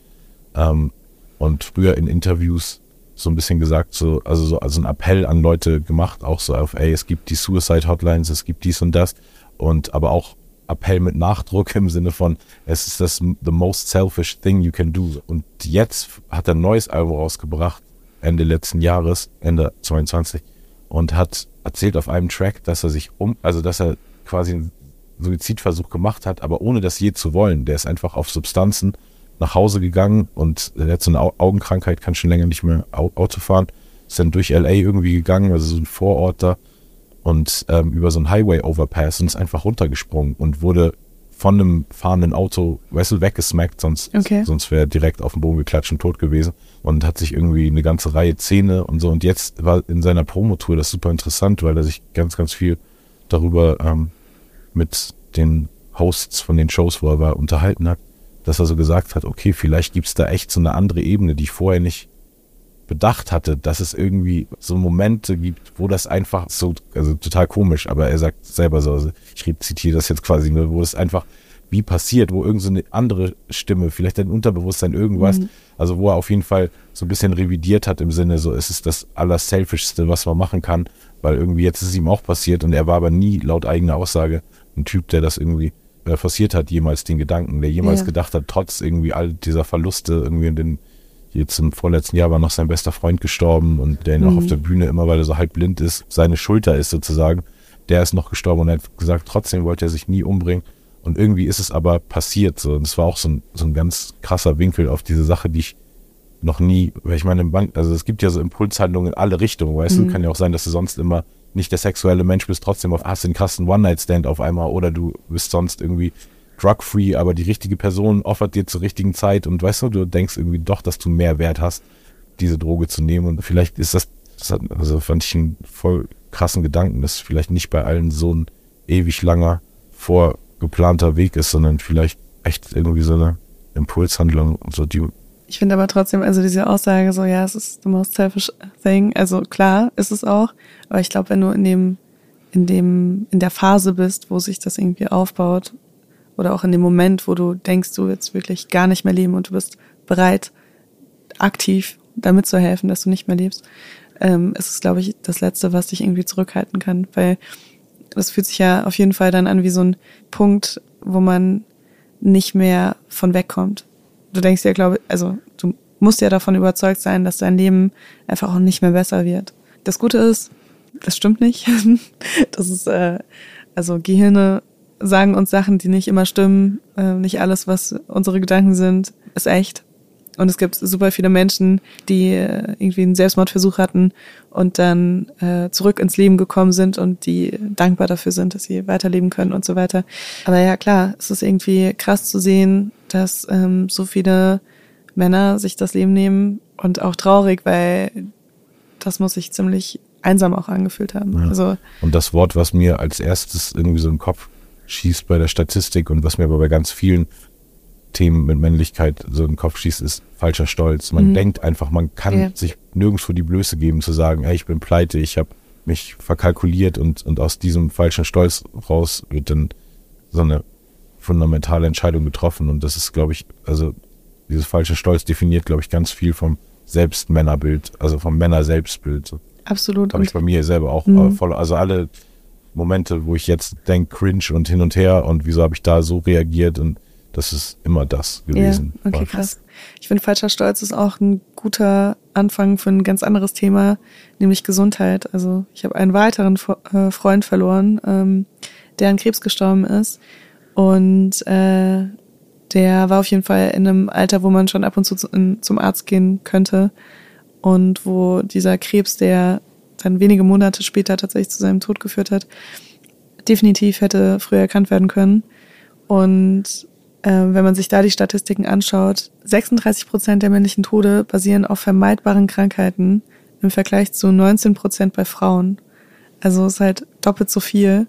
ähm, und früher in Interviews so ein bisschen gesagt, so, also so also ein Appell an Leute gemacht, auch so auf, ey, es gibt die Suicide Hotlines, es gibt dies und das und aber auch Appell mit Nachdruck im Sinne von, es ist das the most selfish thing you can do. Und jetzt hat er ein neues Album rausgebracht, Ende letzten Jahres, Ende 22, und hat erzählt auf einem Track, dass er sich um, also dass er quasi einen Suizidversuch gemacht hat, aber ohne das je zu wollen. Der ist einfach auf Substanzen nach Hause gegangen und er hat so eine Augenkrankheit, kann schon länger nicht mehr Auto fahren, ist dann durch LA irgendwie gegangen, also so ein Vorort da und ähm, über so einen Highway-Overpass und ist einfach runtergesprungen und wurde von einem fahrenden Auto, weißt du, weggesmackt, sonst, okay. sonst wäre er direkt auf den Boden geklatscht und tot gewesen und hat sich irgendwie eine ganze Reihe Zähne und so. Und jetzt war in seiner Promotour das super interessant, weil er sich ganz, ganz viel darüber ähm, mit den Hosts von den Shows, wo er war, unterhalten hat, dass er so gesagt hat, okay, vielleicht gibt's da echt so eine andere Ebene, die ich vorher nicht bedacht hatte, dass es irgendwie so Momente gibt, wo das einfach so, also total komisch, aber er sagt selber so, also ich zitiere das jetzt quasi nur, wo es einfach wie passiert, wo irgend so eine andere Stimme, vielleicht ein Unterbewusstsein, irgendwas, mhm. also wo er auf jeden Fall so ein bisschen revidiert hat im Sinne, so es ist das allerselfischste, was man machen kann, weil irgendwie jetzt ist es ihm auch passiert und er war aber nie laut eigener Aussage ein Typ, der das irgendwie äh, forciert hat, jemals den Gedanken, der jemals ja. gedacht hat, trotz irgendwie all dieser Verluste irgendwie in den Jetzt im vorletzten Jahr war noch sein bester Freund gestorben und der ihn mhm. auch auf der Bühne immer, weil er so halb blind ist, seine Schulter ist sozusagen. Der ist noch gestorben und er hat gesagt, trotzdem wollte er sich nie umbringen. Und irgendwie ist es aber passiert. So. Und es war auch so ein, so ein ganz krasser Winkel auf diese Sache, die ich noch nie, weil ich meine, also es gibt ja so Impulshandlungen in alle Richtungen, weißt mhm. du? Kann ja auch sein, dass du sonst immer nicht der sexuelle Mensch bist, trotzdem auf, hast den krassen One-Night-Stand auf einmal oder du bist sonst irgendwie drug-free, aber die richtige Person offert dir zur richtigen Zeit und weißt du, du denkst irgendwie doch, dass du mehr Wert hast, diese Droge zu nehmen und vielleicht ist das, das hat, also fand ich einen voll krassen Gedanken, dass vielleicht nicht bei allen so ein ewig langer, vorgeplanter Weg ist, sondern vielleicht echt irgendwie so eine Impulshandlung und so die ich finde aber trotzdem, also diese Aussage so, ja, es ist the most selfish thing. Also klar, ist es auch. Aber ich glaube, wenn du in dem, in dem, in der Phase bist, wo sich das irgendwie aufbaut oder auch in dem Moment, wo du denkst, du willst wirklich gar nicht mehr leben und du bist bereit, aktiv damit zu helfen, dass du nicht mehr lebst, ähm, ist es, glaube ich, das Letzte, was dich irgendwie zurückhalten kann. Weil das fühlt sich ja auf jeden Fall dann an wie so ein Punkt, wo man nicht mehr von wegkommt. Du denkst ja, glaube ich, also du musst ja davon überzeugt sein, dass dein Leben einfach auch nicht mehr besser wird. Das Gute ist, das stimmt nicht. das ist, äh, also Gehirne sagen uns Sachen, die nicht immer stimmen. Äh, nicht alles, was unsere Gedanken sind, ist echt. Und es gibt super viele Menschen, die äh, irgendwie einen Selbstmordversuch hatten und dann äh, zurück ins Leben gekommen sind und die dankbar dafür sind, dass sie weiterleben können und so weiter. Aber ja, klar, es ist irgendwie krass zu sehen, dass ähm, so viele Männer sich das Leben nehmen und auch traurig, weil das muss sich ziemlich einsam auch angefühlt haben. Ja. Also, und das Wort, was mir als erstes irgendwie so im Kopf schießt bei der Statistik und was mir aber bei ganz vielen Themen mit Männlichkeit so in den Kopf schießt, ist falscher Stolz. Man mhm. denkt einfach, man kann ja. sich nirgendwo die Blöße geben, zu sagen, hey, ich bin pleite, ich habe mich verkalkuliert und, und aus diesem falschen Stolz raus wird dann so eine fundamentale Entscheidung getroffen. Und das ist, glaube ich, also dieses falsche Stolz definiert, glaube ich, ganz viel vom Selbstmännerbild, also vom Männer-Selbstbild. Absolut. Habe ich bei mir selber auch mhm. voll, also alle Momente, wo ich jetzt denke, cringe und hin und her und wieso habe ich da so reagiert und das ist immer das gewesen. Ja, okay, krass. Ich finde, falscher Stolz ist auch ein guter Anfang für ein ganz anderes Thema, nämlich Gesundheit. Also ich habe einen weiteren äh, Freund verloren, ähm, der an Krebs gestorben ist. Und äh, der war auf jeden Fall in einem Alter, wo man schon ab und zu zum Arzt gehen könnte. Und wo dieser Krebs, der dann wenige Monate später tatsächlich zu seinem Tod geführt hat, definitiv hätte früher erkannt werden können. Und äh, wenn man sich da die Statistiken anschaut, 36 Prozent der männlichen Tode basieren auf vermeidbaren Krankheiten im Vergleich zu 19 Prozent bei Frauen. Also ist halt doppelt so viel.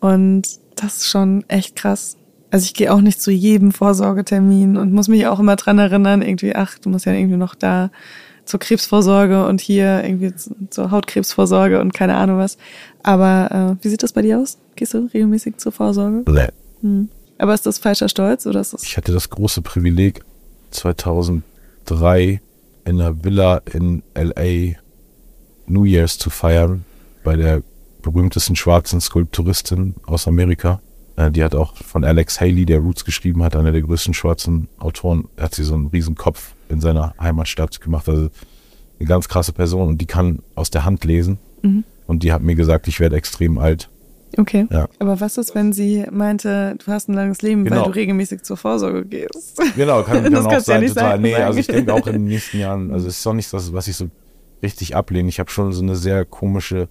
Und das ist schon echt krass. Also ich gehe auch nicht zu jedem Vorsorgetermin und muss mich auch immer dran erinnern, irgendwie, ach, du musst ja irgendwie noch da zur Krebsvorsorge und hier irgendwie zur Hautkrebsvorsorge und keine Ahnung was. Aber äh, wie sieht das bei dir aus? Gehst du regelmäßig zur Vorsorge? Nee. Hm. Aber ist das falscher Stolz oder ist das? Ich hatte das große Privileg, 2003 in einer Villa in LA New Year's zu feiern bei der berühmtesten schwarzen Skulpturistin aus Amerika. Äh, die hat auch von Alex Haley, der Roots geschrieben hat, einer der größten schwarzen Autoren, hat sie so einen riesen Kopf in seiner Heimatstadt gemacht. Also eine ganz krasse Person und die kann aus der Hand lesen. Mhm. Und die hat mir gesagt, ich werde extrem alt. Okay. Ja. Aber was ist, wenn sie meinte, du hast ein langes Leben, Genau. weil du regelmäßig zur Vorsorge gehst? Genau, kann, kann Das auch ja sein, nicht total. sagen, Nee, sagen. also ich denke auch in den nächsten Jahren, also es ist auch nicht das, was ich so richtig ablehne. Ich habe schon so eine sehr komische,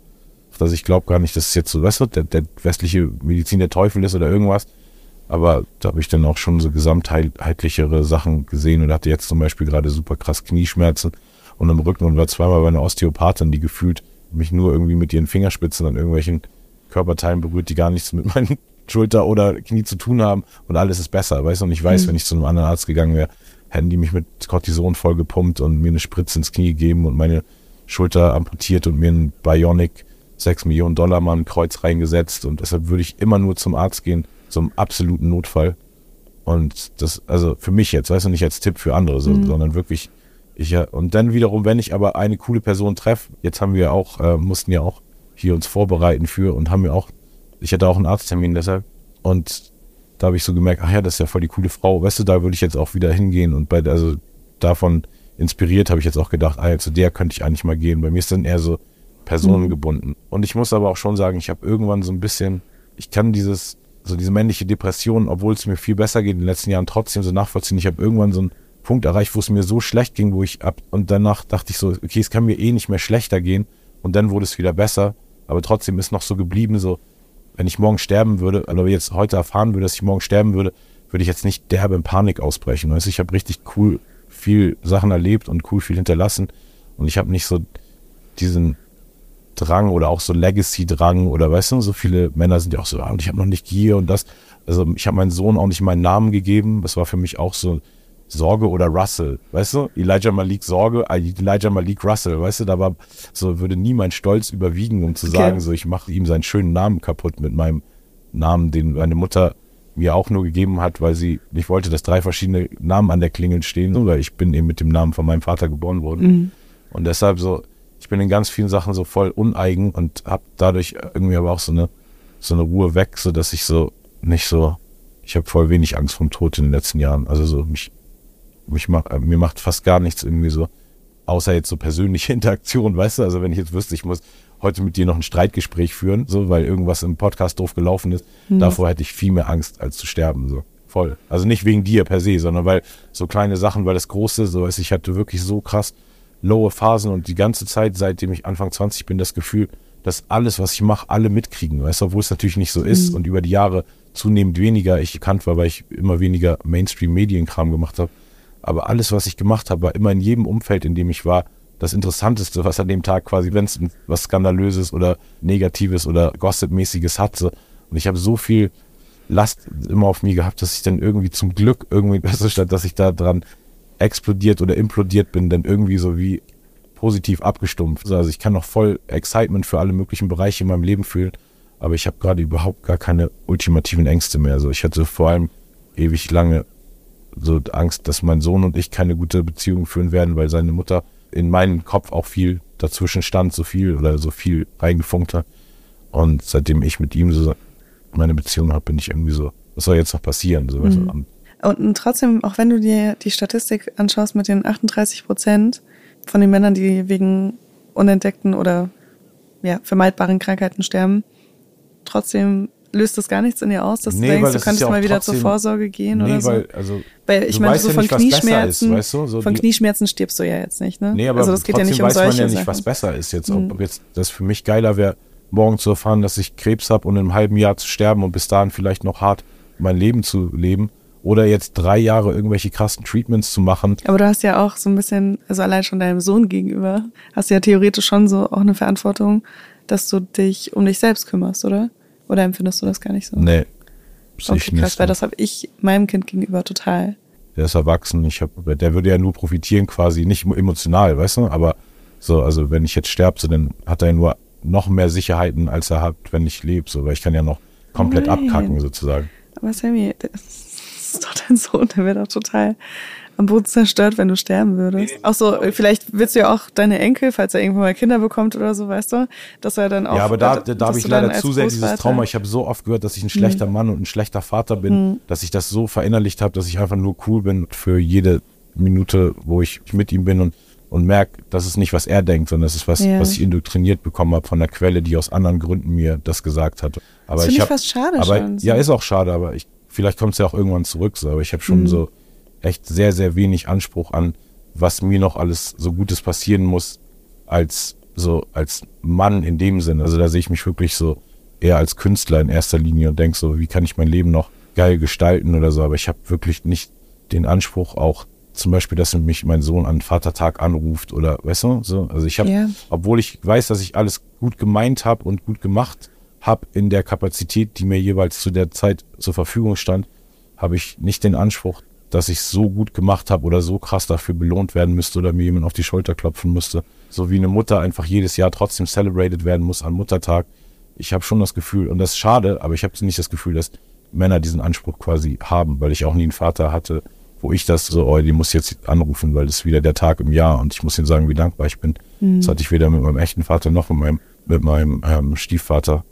also ich glaube gar nicht, dass es jetzt so, weißt du, der, der westliche Medizin der Teufel ist oder irgendwas. Aber da habe ich dann auch schon so gesamtheitlichere Sachen gesehen und hatte jetzt zum Beispiel gerade super krass Knieschmerzen und im Rücken und war zweimal bei einer Osteopathin, die gefühlt mich nur irgendwie mit ihren Fingerspitzen an irgendwelchen Körperteilen berührt, die gar nichts mit meinen Schulter oder Knie zu tun haben und alles ist besser, weißt du? Und ich weiß, Mhm. wenn ich zu einem anderen Arzt gegangen wäre, hätten die mich mit Cortison vollgepumpt und mir eine Spritze ins Knie gegeben und meine Schulter amputiert und mir ein Bionic 6 Millionen Dollar Mann ein Kreuz reingesetzt und deshalb würde ich immer nur zum Arzt gehen, zum absoluten Notfall. Und das, also für mich jetzt, weißt du, nicht als Tipp für andere, so, Mhm. sondern wirklich, ich ja, und dann wiederum, wenn ich aber eine coole Person treffe, jetzt haben wir auch, äh, mussten ja auch hier uns vorbereiten für und haben wir auch, ich hatte auch einen Arzttermin deshalb und da habe ich so gemerkt, ach ja, das ist ja voll die coole Frau, weißt du, da würde ich jetzt auch wieder hingehen und bei, also davon inspiriert habe ich jetzt auch gedacht, ah ja, zu der könnte ich eigentlich mal gehen. Bei mir ist dann eher so personengebunden. Und ich muss aber auch schon sagen, ich habe irgendwann so ein bisschen, ich kann dieses, so diese männliche Depression, obwohl es mir viel besser geht in den letzten Jahren, trotzdem so nachvollziehen. Ich habe irgendwann so einen Punkt erreicht, wo es mir so schlecht ging, wo ich ab und danach dachte ich so, okay, es kann mir eh nicht mehr schlechter gehen. Und dann wurde es wieder besser. Aber trotzdem ist noch so geblieben, so, wenn ich morgen sterben würde, oder jetzt heute erfahren würde, dass ich morgen sterben würde, würde ich jetzt nicht derbe in Panik ausbrechen. Weißt ich habe richtig cool viel Sachen erlebt und cool viel hinterlassen. Und ich habe nicht so diesen Drang oder auch so Legacy-Drang oder weißt du, so viele Männer sind ja auch so, ah, und ich habe noch nicht hier und das. Also ich habe meinem Sohn auch nicht meinen Namen gegeben. Das war für mich auch so Sorge oder Russell, weißt du? Elijah Malik Sorge, äh, Elijah Malik Russell, weißt du? Da war so würde nie mein Stolz überwiegen, um zu Okay. sagen, so ich mache ihm seinen schönen Namen kaputt mit meinem Namen, den meine Mutter mir auch nur gegeben hat, weil sie nicht wollte, dass drei verschiedene Namen an der Klingel stehen, weil ich bin eben mit dem Namen von meinem Vater geboren worden. Mhm. Und deshalb so, ich bin in ganz vielen Sachen so voll uneigen und habe dadurch irgendwie aber auch so eine so eine Ruhe weg, so dass ich so nicht so, ich habe voll wenig Angst vom Tod in den letzten Jahren. Also so mich, mich macht, äh, mir macht fast gar nichts irgendwie so, außer jetzt so persönliche Interaktion, weißt du? Also wenn ich jetzt wüsste, ich muss heute mit dir noch ein Streitgespräch führen, so weil irgendwas im Podcast doof gelaufen ist, davor hätte ich viel mehr Angst, als zu sterben, so voll. Also nicht wegen dir per se, sondern weil so kleine Sachen, weil das Große, so ist, ich hatte wirklich so krass lowe Phasen und die ganze Zeit, seitdem ich Anfang 20 bin, das Gefühl, dass alles, was ich mache, alle mitkriegen, weißt du, obwohl es natürlich nicht so ist und über die Jahre zunehmend weniger ich bekannt war, weil ich immer weniger Mainstream-Medienkram gemacht habe. Aber alles, was ich gemacht habe, war immer in jedem Umfeld, in dem ich war, das Interessanteste, was an dem Tag quasi, wenn es was Skandalöses oder Negatives oder Gossip-mäßiges hatte. Und ich habe so viel Last immer auf mir gehabt, dass ich dann irgendwie zum Glück irgendwie besser statt, dass ich da dran explodiert oder implodiert bin, dann irgendwie so wie positiv abgestumpft. Also ich kann noch voll Excitement für alle möglichen Bereiche in meinem Leben fühlen, aber ich habe gerade überhaupt gar keine ultimativen Ängste mehr. Also ich hatte vor allem ewig lange so Angst, dass mein Sohn und ich keine gute Beziehung führen werden, weil seine Mutter in meinen Kopf auch viel dazwischen stand, so viel oder so viel reingefunkt hat. Und seitdem ich mit ihm so meine Beziehung habe, bin ich irgendwie so, was soll jetzt noch passieren? So, am- Und, trotzdem, auch wenn du dir die Statistik anschaust mit den 38 Prozent von den Männern, die wegen unentdeckten oder ja, vermeidbaren Krankheiten sterben, trotzdem löst das gar nichts in dir aus, dass Nee, du denkst, du könntest ja mal wieder zur trotzdem- Vorsorge gehen nee, oder so. weil, also, Weil ich meine, so ja von nicht, Knieschmerzen, ist, weißt du? So von Knieschmerzen stirbst du ja jetzt nicht, ne? Nee, aber also das geht ja nicht um weiß solche man ja nicht, Sachen. was besser ist jetzt. Ob, ob jetzt das für mich geiler wäre, morgen zu erfahren, dass ich Krebs habe und in einem halben Jahr zu sterben und bis dahin vielleicht noch hart mein Leben zu leben. Oder jetzt drei Jahre irgendwelche krassen Treatments zu machen. Aber du hast ja auch so ein bisschen, also allein schon deinem Sohn gegenüber, hast du ja theoretisch schon so auch eine Verantwortung, dass du dich um dich selbst kümmerst, oder? Oder empfindest du das gar nicht so? Nee, sehe ich okay, krass, nicht. weil das habe ich meinem Kind gegenüber total. der ist erwachsen. Ich hab, der würde ja nur profitieren quasi, nicht emotional, weißt du? Aber so, also wenn ich jetzt sterbe, so, dann hat er ja nur noch mehr Sicherheiten, als er hat, wenn ich lebe. So, weil ich kann ja noch komplett Nein. abkacken sozusagen. Aber Sammy, das ist doch dein Sohn, der wäre doch total am Boden zerstört, wenn du sterben würdest. Auch so, vielleicht willst du ja auch deine Enkel, falls er irgendwann mal Kinder bekommt oder so, weißt du, dass er dann auch. Ja, aber da, da, da habe ich leider zu sehr dieses Trauma. Ich habe so oft gehört, dass ich ein schlechter mhm. Mann und ein schlechter Vater bin, mhm. dass ich das so verinnerlicht habe, dass ich einfach nur cool bin für jede Minute, wo ich mit ihm bin und und merke, das ist nicht, was er denkt, sondern das ist was, ja. was ich indoktriniert bekommen habe von der Quelle, die aus anderen Gründen mir das gesagt hat. Aber das ich habe fast schade aber, schon. Ja, ist auch schade, aber ich, vielleicht kommt es ja auch irgendwann zurück. So. Aber ich habe schon mhm. so echt sehr, sehr wenig Anspruch an, was mir noch alles so Gutes passieren muss, als so als Mann in dem Sinne. Also da sehe ich mich wirklich so eher als Künstler in erster Linie und denke so, wie kann ich mein Leben noch geil gestalten oder so. Aber ich habe wirklich nicht den Anspruch auch zum Beispiel, dass mich mein Sohn an Vatertag anruft oder weißt du, so. Also ich habe, yeah. obwohl ich weiß, dass ich alles gut gemeint habe und gut gemacht habe in der Kapazität, die mir jeweils zu der Zeit zur Verfügung stand, habe ich nicht den Anspruch, dass ich so gut gemacht habe oder so krass dafür belohnt werden müsste oder mir jemand auf die Schulter klopfen müsste. So wie eine Mutter einfach jedes Jahr trotzdem celebrated werden muss an Muttertag. Ich habe schon das Gefühl, und das ist schade, aber ich habe nicht das Gefühl, dass Männer diesen Anspruch quasi haben, weil ich auch nie einen Vater hatte, wo ich das so, oh, die muss jetzt anrufen, weil das ist wieder der Tag im Jahr und ich muss ihnen sagen, wie dankbar ich bin. Mhm. Das hatte ich weder mit meinem echten Vater noch mit meinem, mit meinem ähm, Stiefvater.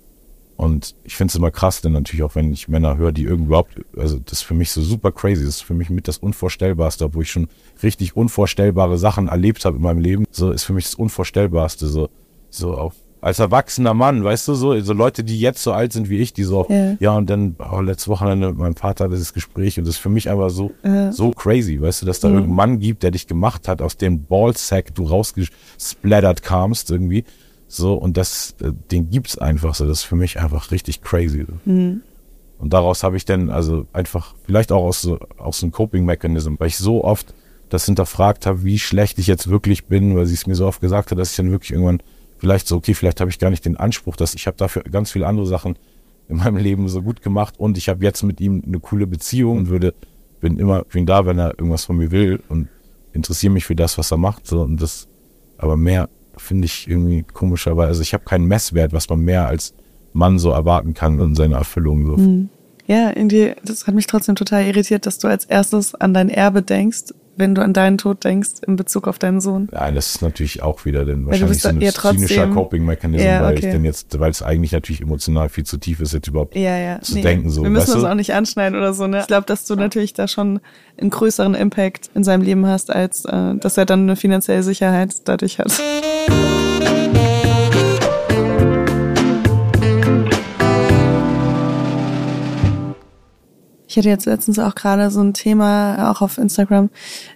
Und ich finde es immer krass, denn natürlich auch, wenn ich Männer höre, die überhaupt, also das ist für mich so super crazy, das ist für mich mit das Unvorstellbarste, obwohl ich schon richtig unvorstellbare Sachen erlebt habe in meinem Leben. So ist für mich das Unvorstellbarste, so, so auf als erwachsener Mann, weißt du, so, so Leute, die jetzt so alt sind wie ich, die so, ja, ja und dann oh, letzte Wochenende mit meinem Vater dieses Gespräch und das ist für mich einfach so, ja. so crazy, weißt du, dass da mhm. irgendein Mann gibt, der dich gemacht hat, aus dem Ballsack du rausgesplattert kamst irgendwie, so, und das, äh, den gibt's einfach so, das ist für mich einfach richtig crazy. Mhm. Und daraus habe ich dann, also einfach, vielleicht auch aus, so, aus einem Coping-Mechanism, weil ich so oft das hinterfragt habe, wie schlecht ich jetzt wirklich bin, weil sie es mir so oft gesagt hat, dass ich dann wirklich irgendwann vielleicht so, okay, vielleicht habe ich gar nicht den Anspruch, dass ich habe dafür ganz viele andere Sachen in meinem Leben so gut gemacht und ich habe jetzt mit ihm eine coole Beziehung und würde, bin immer, bin da, wenn er irgendwas von mir will und interessiere mich für das, was er macht. So, und das, aber mehr finde ich irgendwie komischerweise, also ich habe keinen Messwert, was man mehr als Mann so erwarten kann in seiner Erfüllung. So. Hm. Ja, irgendwie, das hat mich trotzdem total irritiert, dass du als erstes an dein Erbe denkst wenn du an deinen Tod denkst in Bezug auf deinen Sohn? Ja, das ist natürlich auch wieder dann wahrscheinlich so ein zynischer Coping-Mechanismus, ja, weil ich denn jetzt, weil es eigentlich natürlich emotional viel zu tief ist, jetzt überhaupt ja, ja. zu nee, denken. So, wir müssen das auch nicht anschneiden oder so. Ne? Ich glaube, dass du natürlich da schon einen größeren Impact in seinem Leben hast, als äh, dass er dann eine finanzielle Sicherheit dadurch hat. Ich hatte jetzt letztens auch gerade so ein Thema auch auf Instagram,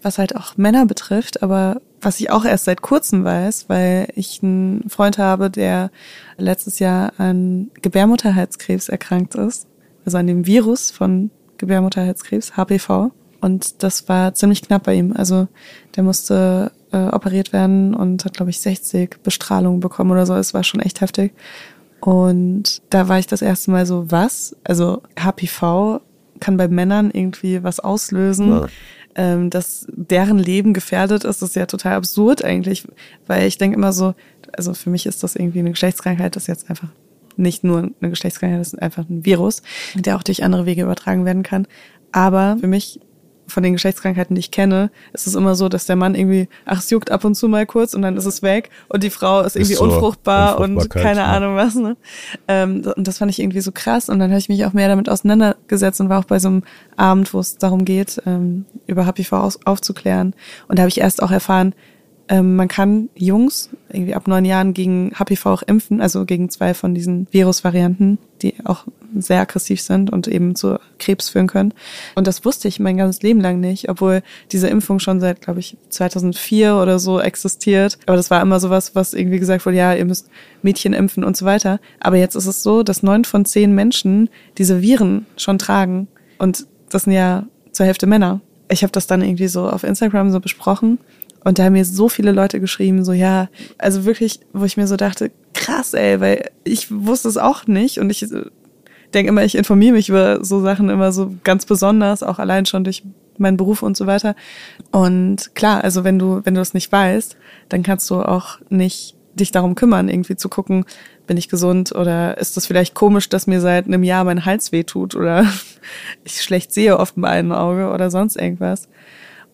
was halt auch Männer betrifft, aber was ich auch erst seit kurzem weiß, weil ich einen Freund habe, der letztes Jahr an Gebärmutterhalskrebs erkrankt ist, also an dem Virus von Gebärmutterhalskrebs, HPV. Und das war ziemlich knapp bei ihm. Also der musste äh, operiert werden und hat, glaube ich, 60 Bestrahlungen bekommen oder so. Es war schon echt heftig. Und da war ich das erste Mal so, was? Also HPV kann bei Männern irgendwie was auslösen, ja. ähm, dass deren Leben gefährdet ist, das ist ja total absurd eigentlich, weil ich denke immer so, also für mich ist das irgendwie eine Geschlechtskrankheit, das ist jetzt einfach nicht nur eine Geschlechtskrankheit, das ist einfach ein Virus, der auch durch andere Wege übertragen werden kann. Aber für mich von den Geschlechtskrankheiten, die ich kenne, ist es immer so, dass der Mann irgendwie, ach, es juckt ab und zu mal kurz und dann ist es weg und die Frau ist irgendwie ist so unfruchtbar und keine ja. Ahnung was. Ne? Ähm, und das fand ich irgendwie so krass und dann habe ich mich auch mehr damit auseinandergesetzt und war auch bei so einem Abend, wo es darum geht, ähm, über HPV aufzuklären. Und da habe ich erst auch erfahren, ähm, man kann Jungs irgendwie ab neun Jahren gegen HPV auch impfen, also gegen zwei von diesen Virusvarianten, die auch sehr aggressiv sind und eben zu Krebs führen können. Und das wusste ich mein ganzes Leben lang nicht, obwohl diese Impfung schon seit, glaube ich, 2004 oder so existiert. Aber das war immer sowas, was irgendwie gesagt wurde, ja, ihr müsst Mädchen impfen und so weiter. Aber jetzt ist es so, dass neun von zehn Menschen diese Viren schon tragen. Und das sind ja zur Hälfte Männer. Ich habe das dann irgendwie so auf Instagram so besprochen und da haben mir so viele Leute geschrieben, so ja, also wirklich, wo ich mir so dachte, krass, ey, weil ich wusste es auch nicht und ich denke immer, ich informiere mich über so Sachen immer so ganz besonders, auch allein schon durch meinen Beruf und so weiter. Und klar, also wenn du, wenn du das nicht weißt, dann kannst du auch nicht dich darum kümmern, irgendwie zu gucken, bin ich gesund oder ist das vielleicht komisch, dass mir seit einem Jahr mein Hals wehtut oder ich schlecht sehe oft mit einem Auge oder sonst irgendwas.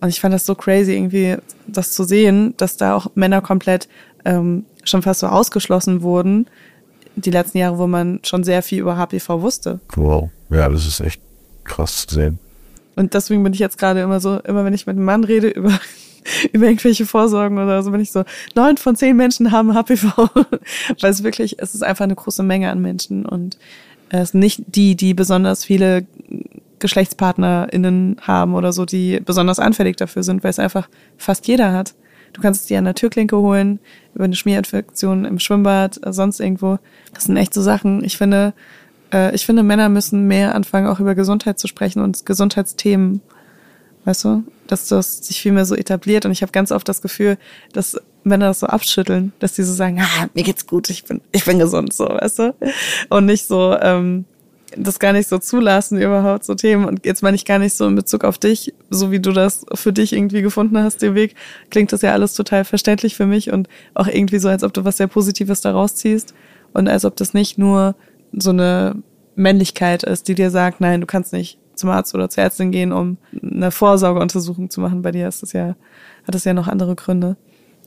Und ich fand das so crazy, irgendwie das zu sehen, dass da auch Männer komplett ähm, schon fast so ausgeschlossen wurden, die letzten Jahre, wo man schon sehr viel über HPV wusste. Wow. Ja, das ist echt krass zu sehen. Und deswegen bin ich jetzt gerade immer so, immer wenn ich mit einem Mann rede über, über irgendwelche Vorsorgen oder so, bin ich so, neun von zehn Menschen haben HPV. Weil es wirklich, es ist einfach eine große Menge an Menschen und es sind nicht die, die besonders viele GeschlechtspartnerInnen haben oder so, die besonders anfällig dafür sind, weil es einfach fast jeder hat. Du kannst es dir an der Türklinke holen, über eine Schmierinfektion im Schwimmbad, sonst irgendwo. Das sind echt so Sachen. Ich finde, äh, ich finde, Männer müssen mehr anfangen, auch über Gesundheit zu sprechen und Gesundheitsthemen. Weißt du, dass das sich viel mehr so etabliert. Und ich habe ganz oft das Gefühl, dass Männer das so abschütteln, dass die so sagen, ah, mir geht's gut, ich bin, ich bin gesund, so, weißt du? Und nicht so, ähm, das gar nicht so zulassen überhaupt so Themen und jetzt meine ich gar nicht so in Bezug auf dich, so wie du das für dich irgendwie gefunden hast, den Weg, klingt das ja alles total verständlich für mich und auch irgendwie so, als ob du was sehr Positives daraus ziehst und als ob das nicht nur so eine Männlichkeit ist, die dir sagt, nein, du kannst nicht zum Arzt oder zur Ärztin gehen, um eine Vorsorgeuntersuchung zu machen. Bei dir ist das ja, hat es ja noch andere Gründe.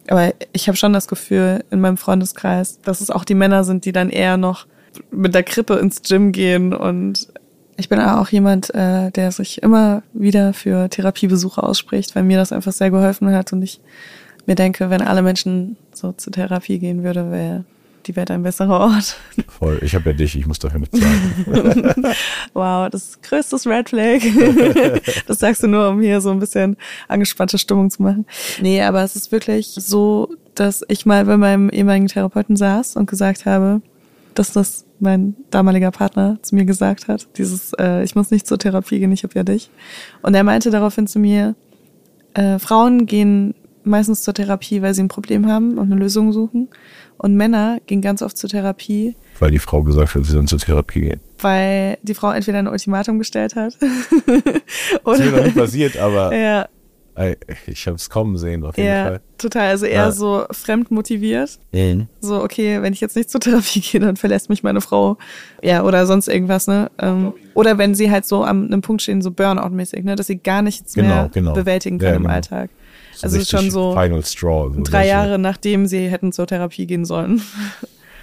Aber ich habe schon das Gefühl in meinem Freundeskreis, dass es auch die Männer sind, die dann eher noch mit der Krippe ins Gym gehen und ich bin auch jemand, äh, der sich immer wieder für Therapiebesuche ausspricht, weil mir das einfach sehr geholfen hat und ich mir denke, wenn alle Menschen so zur Therapie gehen würde, wäre die Welt ein besserer Ort. Voll, ich habe ja dich, ich muss dafür nicht zahlen. wow, das größte Red Flag. das sagst du nur, um hier so ein bisschen angespannte Stimmung zu machen. Nee, aber es ist wirklich so, dass ich mal bei meinem ehemaligen Therapeuten saß und gesagt habe, dass das mein damaliger Partner zu mir gesagt hat. Dieses, äh, ich muss nicht zur Therapie gehen, ich habe ja dich. Und er meinte daraufhin zu mir, äh, Frauen gehen meistens zur Therapie, weil sie ein Problem haben und eine Lösung suchen. Und Männer gehen ganz oft zur Therapie. Weil die Frau gesagt hat, sie sollen zur Therapie gehen. Weil die Frau entweder ein Ultimatum gestellt hat. oder das ist mir noch nicht passiert, aber ja, ich habe es kommen sehen, auf jeden ja, Fall. Total, also eher ja. so fremd motiviert. Mhm. So, okay, wenn ich jetzt nicht zur Therapie gehe, dann verlässt mich meine Frau. Ja, oder sonst irgendwas, ne? Ähm, oder wenn sie halt so am einem Punkt stehen, so Burnout-mäßig, ne? Dass sie gar nichts genau, mehr genau. bewältigen können ja, genau. im Alltag. So also schon so Final Straw, so drei Jahre nachdem sie hätten zur Therapie gehen sollen.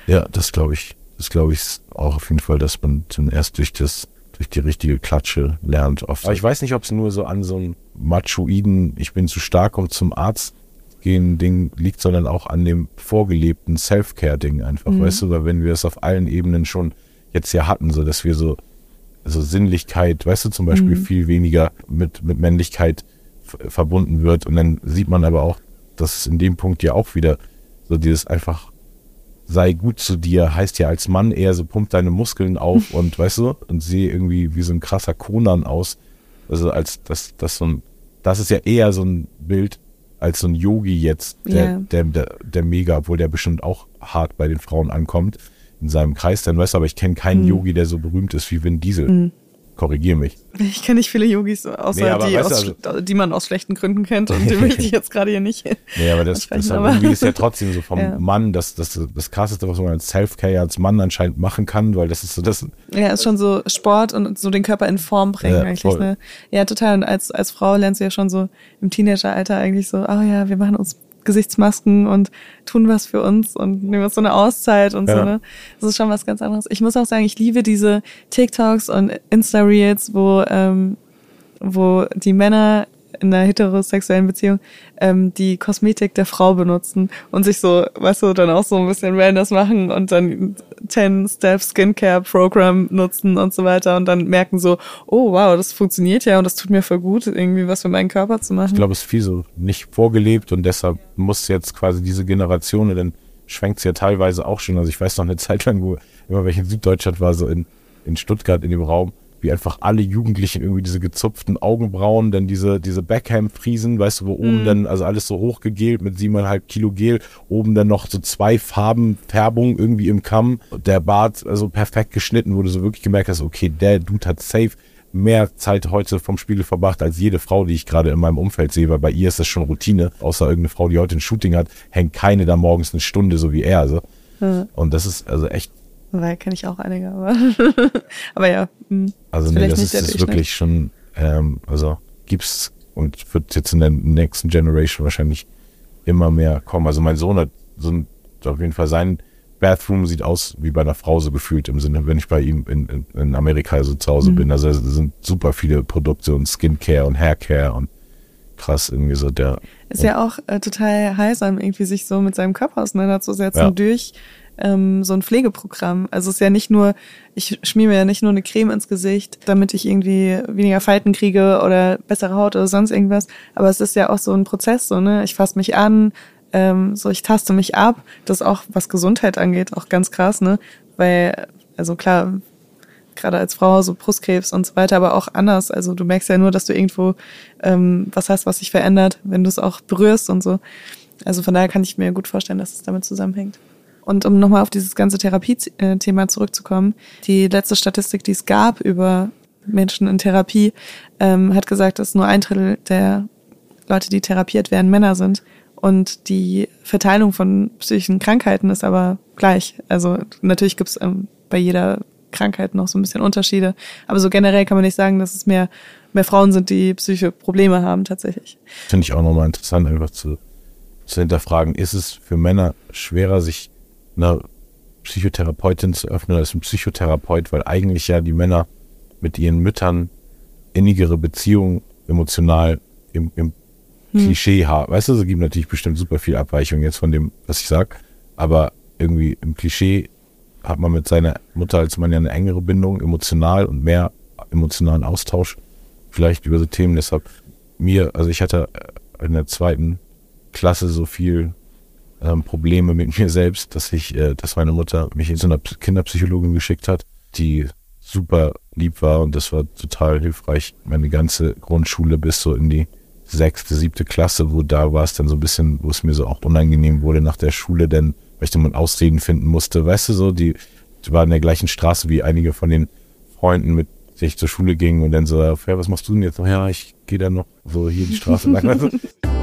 Ja, das glaube ich. Das glaube ich auch auf jeden Fall, dass man dann erst durch das die richtige Klatsche lernt oft. Aber ich weiß nicht, ob es nur so an so einem machoiden, ich bin zu stark, um zum Arzt gehen Ding liegt, sondern auch an dem vorgelebten Self-Care-Ding einfach, mhm. weißt du, weil wenn wir es auf allen Ebenen schon jetzt ja hatten, so dass wir so, so Sinnlichkeit, weißt du, zum Beispiel mhm. viel weniger mit, mit Männlichkeit verbunden wird und dann sieht man aber auch, dass es in dem Punkt ja auch wieder so dieses einfach sei gut zu dir, heißt ja als Mann eher so, pump deine Muskeln auf und weißt du, und sehe irgendwie wie so ein krasser Konan aus. Also als das, das so ein, das ist ja eher so ein Bild als so ein Yogi jetzt, der, yeah. der, der, der mega, obwohl der bestimmt auch hart bei den Frauen ankommt in seinem Kreis, dann weißt du, aber ich kenne keinen mhm. Yogi, der so berühmt ist wie Vin Diesel. Mhm korrigiere mich. Ich kenne nicht viele Yogis, außer nee, die, aus, also, die man aus schlechten Gründen kennt und die möchte ich jetzt gerade hier nicht. Nee, aber das, das aber. ist ja trotzdem so vom ja. Mann das, das, das krasseste, was man als Self-Care als Mann anscheinend machen kann, weil das ist so das. Ja, ist schon so Sport und so den Körper in Form bringen ja, eigentlich. Ne? Ja, total. Und als, als Frau lernst du ja schon so im Teenageralter eigentlich so, oh ja, wir machen uns Gesichtsmasken und tun was für uns und nehmen uns so eine Auszeit und ja. so, ne? Das ist schon was ganz anderes. Ich muss auch sagen, ich liebe diese TikToks und Insta-Reels, wo, ähm, wo die Männer in einer heterosexuellen Beziehung ähm, die Kosmetik der Frau benutzen und sich so, weißt du, dann auch so ein bisschen Wellness machen und dann 10-Step Skincare Program nutzen und so weiter und dann merken so, oh wow, das funktioniert ja und das tut mir voll gut, irgendwie was für meinen Körper zu machen. Ich glaube, es ist viel so nicht vorgelebt und deshalb muss jetzt quasi diese Generation, dann schwenkt es ja teilweise auch schon. Also ich weiß noch eine Zeit lang, wo immer welche in Süddeutschland war, so in, in Stuttgart in dem Raum, wie einfach alle Jugendlichen irgendwie diese gezupften Augenbrauen, dann diese, diese Backhand-Friesen, weißt du, wo oben mm. dann, also alles so hochgegelt mit siebeneinhalb Kilo Gel, oben dann noch so zwei Farben Färbung irgendwie im Kamm, der Bart also perfekt geschnitten, wo du so wirklich gemerkt hast, okay, der Dude hat safe mehr Zeit heute vom Spiegel verbracht als jede Frau, die ich gerade in meinem Umfeld sehe, weil bei ihr ist das schon Routine. Außer irgendeine Frau, die heute ein Shooting hat, hängt keine da morgens eine Stunde, so wie er. Also. Ja. Und das ist also echt. Weil kenne ich auch einige, aber, aber ja. Mh, hm. also nee, das ist, ist wirklich schon, ähm, also gibt's und wird jetzt in der nächsten Generation wahrscheinlich immer mehr kommen. Also mein Sohn hat so ein, auf jeden Fall sein Bathroom sieht aus wie bei einer Frau so gefühlt im Sinne, wenn ich bei ihm in, in, in Amerika so zu Hause mhm. bin. Also es sind super viele Produkte und Skincare und Haircare und krass irgendwie so der. Ist ja auch äh, total heilsam, irgendwie sich so mit seinem Körper auseinanderzusetzen ja. durch ähm, so ein Pflegeprogramm. Also es ist ja nicht nur, ich schmier mir ja nicht nur eine Creme ins Gesicht, damit ich irgendwie weniger Falten kriege oder bessere Haut oder sonst irgendwas. Aber es ist ja auch so ein Prozess, so, ne? Ich fasse mich an, ähm, so ich taste mich ab. Das ist auch, was Gesundheit angeht, auch ganz krass, ne? Weil, also klar, gerade als Frau, so Brustkrebs und so weiter, aber auch anders. Also du merkst ja nur, dass du irgendwo ähm, was hast, was sich verändert, wenn du es auch berührst und so. Also von daher kann ich mir gut vorstellen, dass es damit zusammenhängt. Und um nochmal auf dieses ganze Therapie-Thema zurückzukommen, die letzte Statistik, die es gab über Menschen in Therapie, ähm, hat gesagt, dass nur ein Drittel der Leute, die therapiert werden, Männer sind. Und die Verteilung von psychischen Krankheiten ist aber gleich. Also natürlich gibt es ähm, bei jeder Krankheit noch so ein bisschen Unterschiede. Aber so generell kann man nicht sagen, dass es mehr, mehr Frauen sind, die psychische Probleme haben tatsächlich. Finde ich auch nochmal interessant, einfach zu, zu hinterfragen. Ist es für Männer schwerer, sich einer Psychotherapeutin zu öffnen als ein Psychotherapeut, weil eigentlich ja die Männer mit ihren Müttern innigere Beziehungen emotional im, im hm. Klischee haben. Weißt du, es gibt natürlich bestimmt super viel Abweichung jetzt von dem, was ich sag. Aber irgendwie im Klischee hat man mit seiner Mutter als Mann ja eine engere Bindung, emotional und mehr emotionalen Austausch. Vielleicht über so Themen. Deshalb mir, also ich hatte in der zweiten Klasse so viel ähm, Probleme mit mir selbst, dass ich, äh, dass meine Mutter mich in so einer Kinderpsychologin geschickt hat, die super lieb war und das war total hilfreich. Meine ganze Grundschule bis so in die sechste, siebte Klasse, wo da war es dann so ein bisschen, wo es mir so auch unangenehm wurde nach der Schule, denn weil ich dann Ausreden finden musste. Weißt du so, die, die war in der gleichen Straße wie einige von den Freunden, mit denen ich zur Schule ging und dann so, ja, was machst du denn jetzt? Ja, ich gehe dann noch so hier die Straße lang.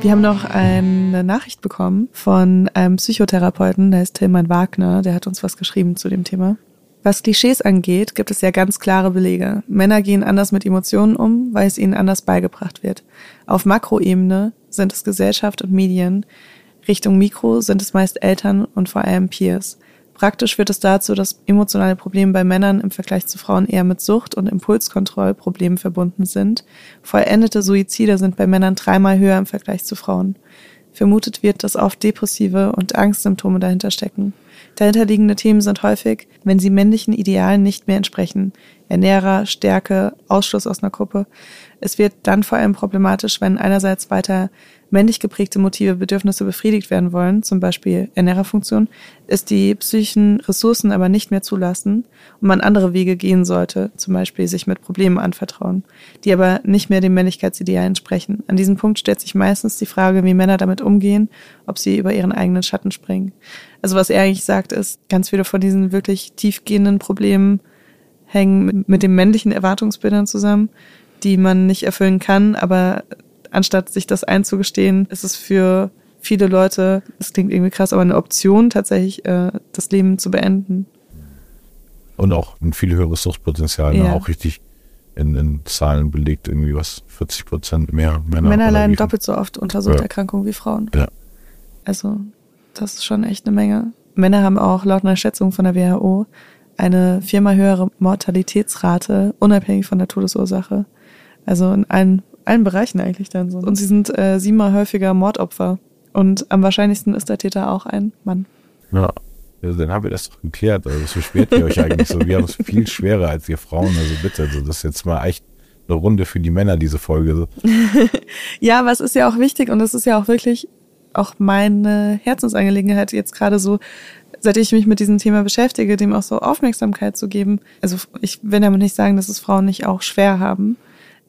Wir haben noch eine Nachricht bekommen von einem Psychotherapeuten, der heißt Tilman Wagner, der hat uns was geschrieben zu dem Thema. Was Klischees angeht, gibt es ja ganz klare Belege. Männer gehen anders mit Emotionen um, weil es ihnen anders beigebracht wird. Auf Makroebene sind es Gesellschaft und Medien. Richtung Mikro sind es meist Eltern und vor allem Peers. Praktisch führt es dazu, dass emotionale Probleme bei Männern im Vergleich zu Frauen eher mit Sucht- und Impulskontrollproblemen verbunden sind. Vollendete Suizide sind bei Männern dreimal höher im Vergleich zu Frauen. Vermutet wird, dass oft depressive und Angstsymptome dahinter stecken. Dahinterliegende Themen sind häufig, wenn sie männlichen Idealen nicht mehr entsprechen. Ernährer, Stärke, Ausschluss aus einer Gruppe. Es wird dann vor allem problematisch, wenn einerseits weiter männlich geprägte Motive, Bedürfnisse befriedigt werden wollen, zum Beispiel Ernährerfunktion, ist die psychischen Ressourcen aber nicht mehr zulassen und man andere Wege gehen sollte, zum Beispiel sich mit Problemen anvertrauen, die aber nicht mehr dem Männlichkeitsideal entsprechen. An diesem Punkt stellt sich meistens die Frage, wie Männer damit umgehen, ob sie über ihren eigenen Schatten springen. Also was er eigentlich sagt, ist, ganz viele von diesen wirklich tiefgehenden Problemen hängen mit dem männlichen Erwartungsbildern zusammen, die man nicht erfüllen kann, aber anstatt sich das einzugestehen, ist es für viele Leute, das klingt irgendwie krass, aber eine Option tatsächlich, äh, das Leben zu beenden. Und auch ein viel höheres Suchtpotenzial, ne? ja. ne? auch richtig in, in, Zahlen belegt, irgendwie was 40 Prozent mehr Männer. Männer leiden doppelt so oft unter Suchterkrankungen ja. wie Frauen. Ja. Also, das ist schon echt eine Menge. Männer haben auch laut einer Schätzung von der WHO eine viermal höhere Mortalitätsrate, unabhängig von der Todesursache. Also in allen allen Bereichen eigentlich dann so. Und sie sind äh, siebenmal häufiger Mordopfer. Und am wahrscheinlichsten ist der Täter auch ein Mann. Ja. Also dann haben wir das doch geklärt. Also was beschwert ihr euch eigentlich so? Wir haben es viel schwerer als ihr Frauen. Also bitte, also das ist jetzt mal echt eine Runde für die Männer, diese Folge. ja, aber es ist ja auch wichtig und es ist ja auch wirklich auch meine Herzensangelegenheit jetzt gerade so, seit ich mich mit diesem Thema beschäftige, dem auch so Aufmerksamkeit zu geben. Also ich will damit nicht sagen, dass es Frauen nicht auch schwer haben.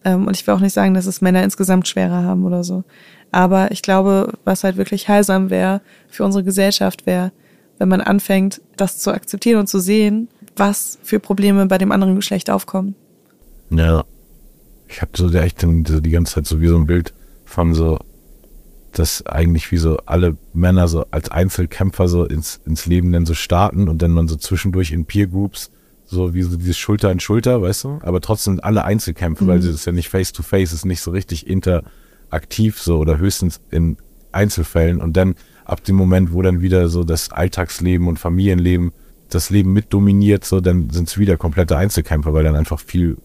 Ähm, und ich will auch nicht sagen, dass es Männer insgesamt schwerer haben oder so. Aber ich glaube, was halt wirklich heilsam wäre für unsere Gesellschaft wäre, wenn man anfängt, das zu akzeptieren und zu sehen, was für Probleme bei dem anderen Geschlecht aufkommen. Ja. Ich habe so echt so die ganze Zeit so wie so ein Bild von so, dass eigentlich wie so alle Männer so als Einzelkämpfer so ins, ins Leben dann so starten und dann man so zwischendurch in Peer Groups so wie so dieses Schulter an Schulter, weißt du? Aber trotzdem alle Einzelkämpfe, mhm. weil es ist ja nicht face to face, ist nicht so richtig interaktiv so oder höchstens in Einzelfällen und dann ab dem Moment, wo dann wieder so das Alltagsleben und Familienleben das Leben mit dominiert, so dann sind es wieder komplette Einzelkämpfer, weil dann einfach viel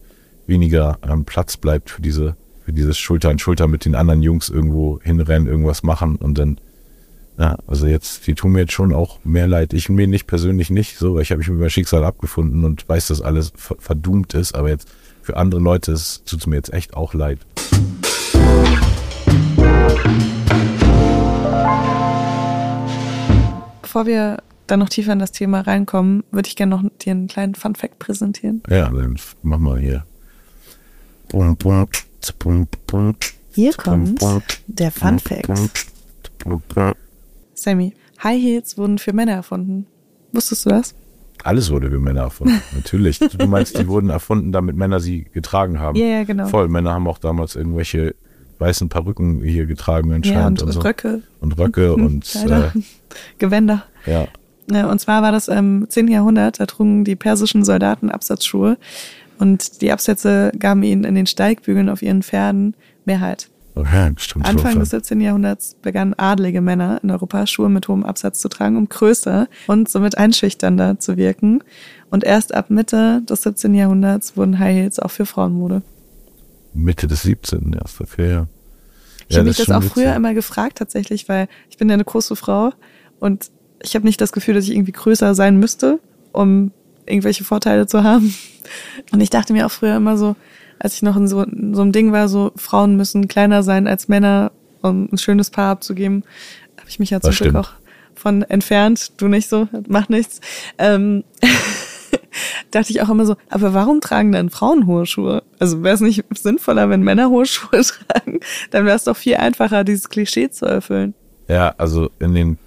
weniger ähm, Platz bleibt für diese für dieses Schulter an Schulter mit den anderen Jungs irgendwo hinrennen, irgendwas machen und dann ja, also jetzt, die tun mir jetzt schon auch mehr leid. Ich mir nicht persönlich nicht so, weil ich habe mich mit meinem Schicksal abgefunden und weiß, dass alles verdummt ist, aber jetzt für andere Leute tut es mir jetzt echt auch leid. Bevor wir dann noch tiefer in das Thema reinkommen, würde ich gerne noch dir einen kleinen Fun Fact präsentieren. Ja, dann mach mal hier. Hier kommt der Fun Fact. Sammy, High Heels wurden für Männer erfunden. Wusstest du das? Alles wurde für Männer erfunden, natürlich. Du meinst, die wurden erfunden, damit Männer sie getragen haben. Ja, yeah, genau. Voll, Männer haben auch damals irgendwelche weißen Perücken hier getragen anscheinend. Ja, und, und so. Röcke. Und Röcke und äh, Gewänder. Ja. Und zwar war das im 10. Jahrhundert, da trugen die persischen Soldaten Absatzschuhe und die Absätze gaben ihnen in den Steigbügeln auf ihren Pferden Mehrheit. Okay, stimmt Anfang des 17. Jahrhunderts begannen adlige Männer in Europa Schuhe mit hohem Absatz zu tragen, um größer und somit einschüchternder zu wirken. Und erst ab Mitte des 17. Jahrhunderts wurden High Heels auch für Frauenmode. Mitte des 17. erst dafür, ja. Ich ja, habe mich das, das auch früher immer gefragt tatsächlich, weil ich bin ja eine große Frau und ich habe nicht das Gefühl, dass ich irgendwie größer sein müsste, um irgendwelche Vorteile zu haben. Und ich dachte mir auch früher immer so, als ich noch in so, in so einem Ding war, so Frauen müssen kleiner sein als Männer, um ein schönes Paar abzugeben, habe ich mich ja zum das Glück stimmt. auch von entfernt. Du nicht so, mach nichts. Ähm, dachte ich auch immer so, aber warum tragen denn Frauen hohe Schuhe? Also wäre es nicht sinnvoller, wenn Männer hohe Schuhe tragen? Dann wäre es doch viel einfacher, dieses Klischee zu erfüllen. Ja, also in den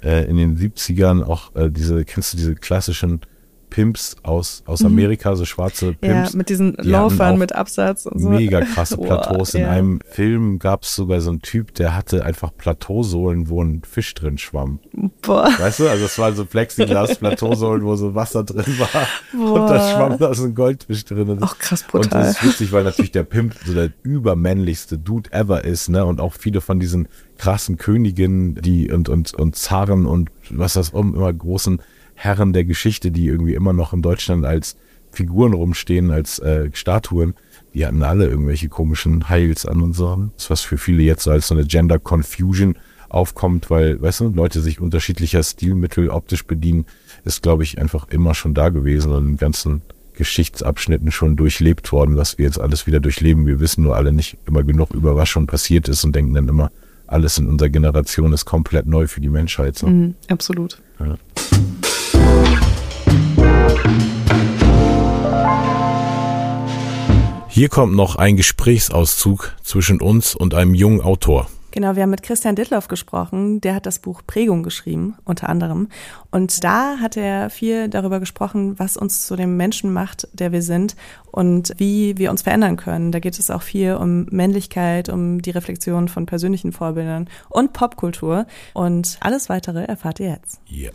äh, in den 70ern auch äh, diese, kennst du diese klassischen Pimps aus, aus mhm. Amerika, so schwarze Pimps. Ja, mit diesen Laufern mit Absatz und so. Mega krasse Plateaus. Oh, In ja. einem Film gab es sogar so einen Typ, der hatte einfach Plateausohlen, wo ein Fisch drin schwamm. Boah. Weißt du, also es waren so Plexiglas-Plateausohlen, wo so Wasser drin war. Boah. Und da schwamm da so ein Goldfisch drin. Ach, krass brutal. Und das ist witzig, weil natürlich der Pimp so der übermännlichste Dude ever ist, ne? Und auch viele von diesen krassen Königinnen, die und, und, und Zaren und was das um, immer großen Herren der Geschichte, die irgendwie immer noch in Deutschland als Figuren rumstehen, als äh, Statuen, die hatten alle irgendwelche komischen Heils an und so. Das was für viele jetzt so als so eine Gender Confusion aufkommt, weil, weißt du, Leute sich unterschiedlicher Stilmittel optisch bedienen, ist, glaube ich, einfach immer schon da gewesen und in ganzen Geschichtsabschnitten schon durchlebt worden, was wir jetzt alles wieder durchleben. Wir wissen nur alle nicht immer genug über was schon passiert ist und denken dann immer, alles in unserer Generation ist komplett neu für die Menschheit. So. Mm, absolut. Ja. Hier kommt noch ein Gesprächsauszug zwischen uns und einem jungen Autor. Genau, wir haben mit Christian Dittloff gesprochen. Der hat das Buch Prägung geschrieben, unter anderem. Und da hat er viel darüber gesprochen, was uns zu dem Menschen macht, der wir sind und wie wir uns verändern können. Da geht es auch viel um Männlichkeit, um die Reflexion von persönlichen Vorbildern und Popkultur. Und alles weitere erfahrt ihr jetzt. Yeah.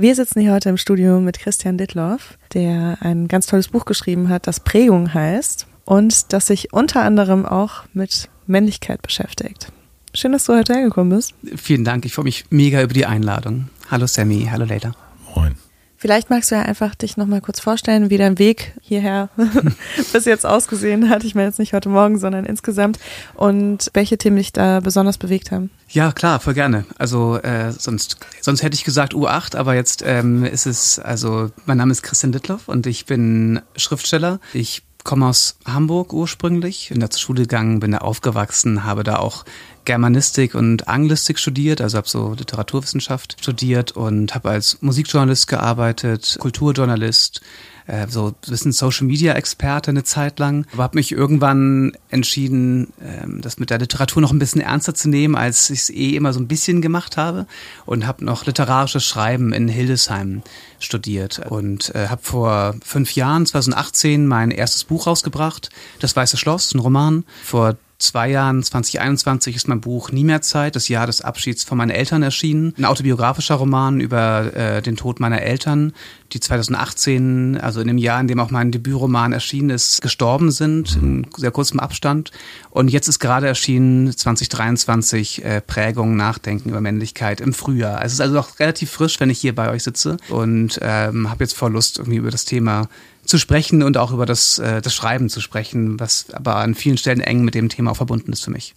Wir sitzen hier heute im Studio mit Christian Dittloff, der ein ganz tolles Buch geschrieben hat, das Prägung heißt und das sich unter anderem auch mit Männlichkeit beschäftigt. Schön, dass du heute hergekommen bist. Vielen Dank. Ich freue mich mega über die Einladung. Hallo Sammy, hallo Leila. Moin. Vielleicht magst du ja einfach dich nochmal kurz vorstellen, wie dein Weg hierher bis jetzt ausgesehen hat. Ich meine jetzt nicht heute Morgen, sondern insgesamt. Und welche Themen dich da besonders bewegt haben. Ja, klar, voll gerne. Also äh, sonst, sonst hätte ich gesagt U8, aber jetzt ähm, ist es, also mein Name ist Christian Dittloff und ich bin Schriftsteller. Ich komme aus Hamburg ursprünglich, bin da zur Schule gegangen, bin da aufgewachsen, habe da auch Germanistik und Anglistik studiert, also habe so Literaturwissenschaft studiert und habe als Musikjournalist gearbeitet, Kulturjournalist, äh, so ein bisschen Social Media Experte eine Zeit lang, aber habe mich irgendwann entschieden, ähm, das mit der Literatur noch ein bisschen ernster zu nehmen, als ich es eh immer so ein bisschen gemacht habe und habe noch literarisches Schreiben in Hildesheim studiert und äh, habe vor fünf Jahren, 2018, mein erstes Buch rausgebracht, Das Weiße Schloss, ein Roman. Vor zwei Jahren, 2021, ist mein Buch Nie mehr Zeit, das Jahr des Abschieds von meinen Eltern erschienen. Ein autobiografischer Roman über äh, den Tod meiner Eltern, die 2018, also in dem Jahr, in dem auch mein Debütroman erschienen ist, gestorben sind, in sehr kurzem Abstand. Und jetzt ist gerade erschienen, 2023, äh, Prägung, Nachdenken über Männlichkeit im Frühjahr. Es ist also noch relativ frisch, wenn ich hier bei euch sitze und ähm, habe jetzt voll Lust, irgendwie über das Thema zu sprechen und auch über das, äh, das Schreiben zu sprechen, was aber an vielen Stellen eng mit dem Thema auch verbunden ist für mich.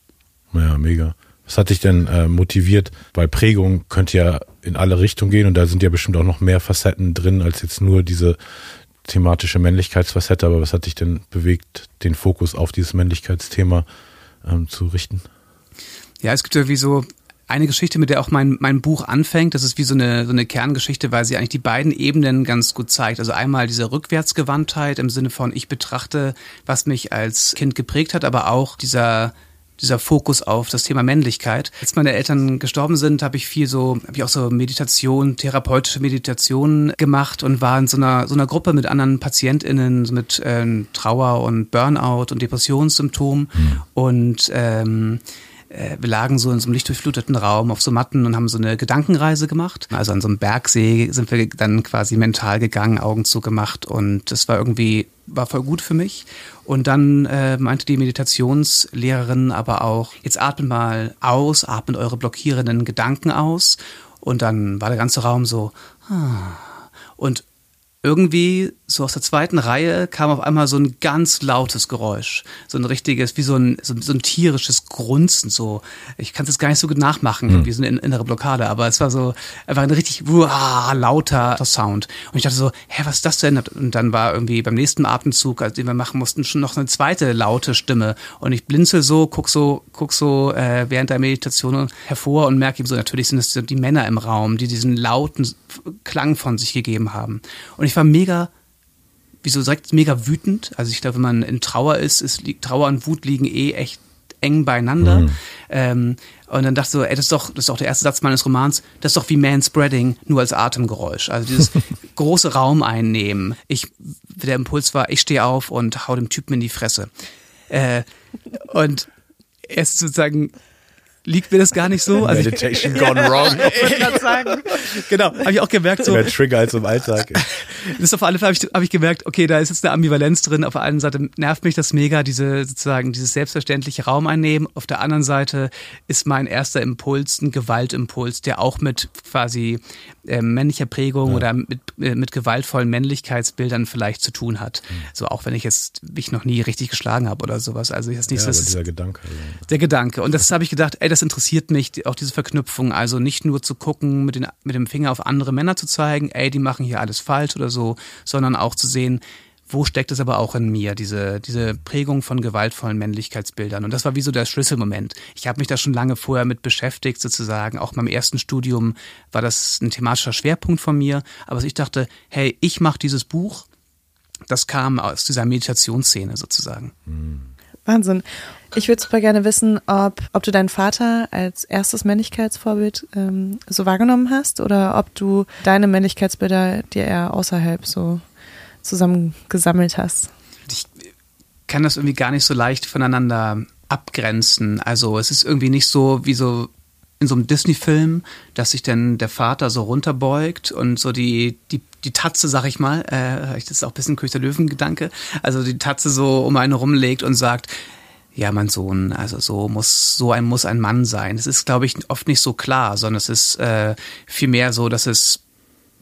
Ja, mega. Was hat dich denn äh, motiviert? Weil Prägung könnte ja in alle Richtungen gehen und da sind ja bestimmt auch noch mehr Facetten drin als jetzt nur diese thematische Männlichkeitsfacette. Aber was hat dich denn bewegt, den Fokus auf dieses Männlichkeitsthema ähm, zu richten? Ja, es gibt ja wie so eine Geschichte, mit der auch mein, mein Buch anfängt. Das ist wie so eine, so eine Kerngeschichte, weil sie eigentlich die beiden Ebenen ganz gut zeigt. Also einmal diese Rückwärtsgewandtheit im Sinne von, ich betrachte, was mich als Kind geprägt hat, aber auch dieser dieser Fokus auf das Thema Männlichkeit. Als meine Eltern gestorben sind, habe ich viel so, habe ich auch so Meditation, therapeutische Meditation gemacht und war in so einer so einer Gruppe mit anderen PatientInnen mit äh, Trauer und Burnout und Depressionssymptomen mhm. und ähm, äh, wir lagen so in so einem lichtdurchfluteten Raum auf so Matten und haben so eine Gedankenreise gemacht. Also an so einem Bergsee sind wir dann quasi mental gegangen, Augen zugemacht und das war irgendwie, war voll gut für mich. Und dann äh, meinte die Meditationslehrerin aber auch, jetzt atmet mal aus, atmet eure blockierenden Gedanken aus. Und dann war der ganze Raum so, ah. und irgendwie so aus der zweiten Reihe kam auf einmal so ein ganz lautes Geräusch. So ein richtiges, wie so ein, so, so ein tierisches Grunzen. So, ich kann es jetzt gar nicht so gut nachmachen, mhm. wie so eine innere Blockade, aber es war so einfach ein richtig uah, lauter Sound. Und ich dachte so, hä, was ist das denn? Und dann war irgendwie beim nächsten Atemzug, also den wir machen mussten, schon noch eine zweite laute Stimme. Und ich blinzel so, guck so, guck so äh, während der Meditation hervor und merke eben so, natürlich sind es die Männer im Raum, die diesen lauten Klang von sich gegeben haben. Und ich war mega wieso direkt mega wütend. Also ich glaube, wenn man in Trauer ist, ist Trauer und Wut liegen eh echt eng beieinander. Mhm. Ähm, und dann dachte ich so, ey, das ist doch, das ist doch der erste Satz meines Romans, das ist doch wie Manspreading, nur als Atemgeräusch. Also dieses große Raum einnehmen. Ich, der Impuls war, ich stehe auf und hau dem Typen in die Fresse. Äh, und er ist sozusagen liegt mir das gar nicht so. Also Meditation gone wrong. ich sagen. Genau, habe ich auch gemerkt. So, Mehr Trigger als im Alltag. das ist auf alle Fälle habe ich, hab ich gemerkt, okay, da ist jetzt eine Ambivalenz drin. Auf der einen Seite nervt mich das mega, diese sozusagen dieses selbstverständliche Raum einnehmen. Auf der anderen Seite ist mein erster Impuls ein Gewaltimpuls, der auch mit quasi äh, männlicher Prägung ja. oder mit, äh, mit gewaltvollen Männlichkeitsbildern vielleicht zu tun hat. Mhm. So auch wenn ich jetzt mich noch nie richtig geschlagen habe oder sowas. Also das ist nicht ja, so. Aber dieser Gedanke. Also. Der Gedanke. Und das habe ich gedacht, ey, das interessiert mich, auch diese Verknüpfung. Also nicht nur zu gucken, mit, den, mit dem Finger auf andere Männer zu zeigen, ey, die machen hier alles falsch oder so, sondern auch zu sehen, wo steckt es aber auch in mir, diese, diese Prägung von gewaltvollen Männlichkeitsbildern. Und das war wie so der Schlüsselmoment. Ich habe mich da schon lange vorher mit beschäftigt, sozusagen. Auch beim ersten Studium war das ein thematischer Schwerpunkt von mir. Aber ich dachte, hey, ich mache dieses Buch. Das kam aus dieser Meditationsszene sozusagen. Wahnsinn. Ich würde super gerne wissen, ob, ob du deinen Vater als erstes Männlichkeitsvorbild ähm, so wahrgenommen hast oder ob du deine Männlichkeitsbilder dir eher außerhalb so zusammengesammelt hast. Ich kann das irgendwie gar nicht so leicht voneinander abgrenzen. Also es ist irgendwie nicht so wie so in so einem Disney-Film, dass sich dann der Vater so runterbeugt und so die, die, die Tatze, sag ich mal, äh, das ist auch ein bisschen König der Löwen-Gedanke, also die Tatze so um einen rumlegt und sagt, ja, mein Sohn, also so muss, so ein muss ein Mann sein. Es ist, glaube ich, oft nicht so klar, sondern es ist äh, vielmehr so, dass es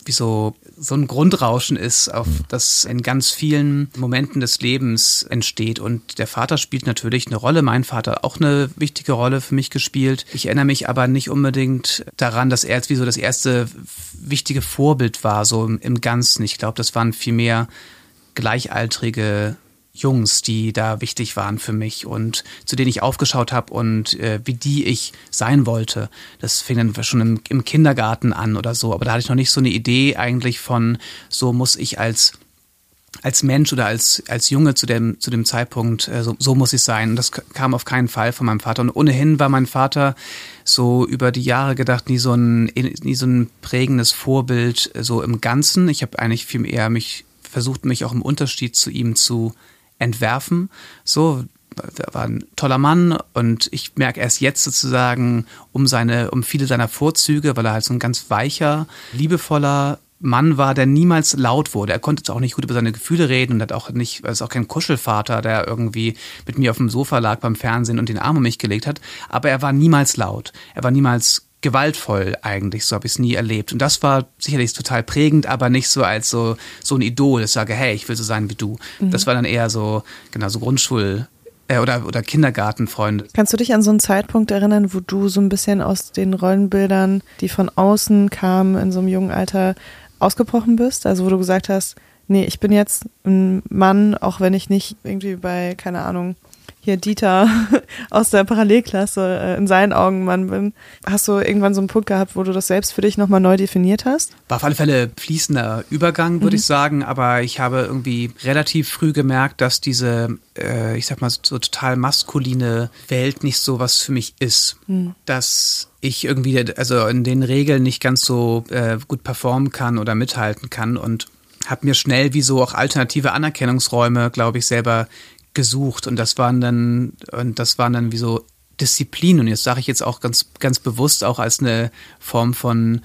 wie so, so ein Grundrauschen ist, auf mhm. das in ganz vielen Momenten des Lebens entsteht. Und der Vater spielt natürlich eine Rolle, mein Vater auch eine wichtige Rolle für mich gespielt. Ich erinnere mich aber nicht unbedingt daran, dass er jetzt wie so das erste wichtige Vorbild war, so im, im Ganzen. Ich glaube, das waren vielmehr gleichaltrige Jungs, die da wichtig waren für mich und zu denen ich aufgeschaut habe und äh, wie die ich sein wollte. Das fing dann schon im, im, Kindergarten an oder so, aber da hatte ich noch nicht so eine Idee eigentlich von, so muss ich als als Mensch oder als, als Junge zu dem, zu dem Zeitpunkt, äh, so, so muss ich sein. Das kam auf keinen Fall von meinem Vater. Und ohnehin war mein Vater so über die Jahre gedacht nie so ein, nie so ein prägendes Vorbild äh, so im Ganzen. Ich habe eigentlich viel eher mich versucht, mich auch im Unterschied zu ihm zu entwerfen. So, er war ein toller Mann und ich merke erst jetzt sozusagen um seine, um viele seiner Vorzüge, weil er halt so ein ganz weicher, liebevoller Mann war, der niemals laut wurde. Er konnte auch nicht gut über seine Gefühle reden und hat auch nicht, er ist auch kein Kuschelvater, der irgendwie mit mir auf dem Sofa lag beim Fernsehen und den Arm um mich gelegt hat. Aber er war niemals laut. Er war niemals gewaltvoll eigentlich, so habe ich es nie erlebt. Und das war sicherlich total prägend, aber nicht so als so, so ein Idol, ich sage, hey, ich will so sein wie du. Mhm. Das war dann eher so, genau, so Grundschul- äh, oder, oder Kindergartenfreunde. Kannst du dich an so einen Zeitpunkt erinnern, wo du so ein bisschen aus den Rollenbildern, die von außen kamen, in so einem jungen Alter ausgebrochen bist? Also wo du gesagt hast, nee, ich bin jetzt ein Mann, auch wenn ich nicht irgendwie bei, keine Ahnung, hier Dieter aus der Parallelklasse äh, in seinen Augen Mann bin. Hast du irgendwann so einen Punkt gehabt, wo du das selbst für dich nochmal neu definiert hast? War auf alle Fälle fließender Übergang, würde mhm. ich sagen, aber ich habe irgendwie relativ früh gemerkt, dass diese, äh, ich sag mal, so total maskuline Welt nicht so was für mich ist. Mhm. Dass ich irgendwie, also in den Regeln nicht ganz so äh, gut performen kann oder mithalten kann und habe mir schnell wie so auch alternative Anerkennungsräume, glaube ich, selber gesucht und das waren dann und das waren dann wie so Disziplin und jetzt sage ich jetzt auch ganz ganz bewusst auch als eine Form von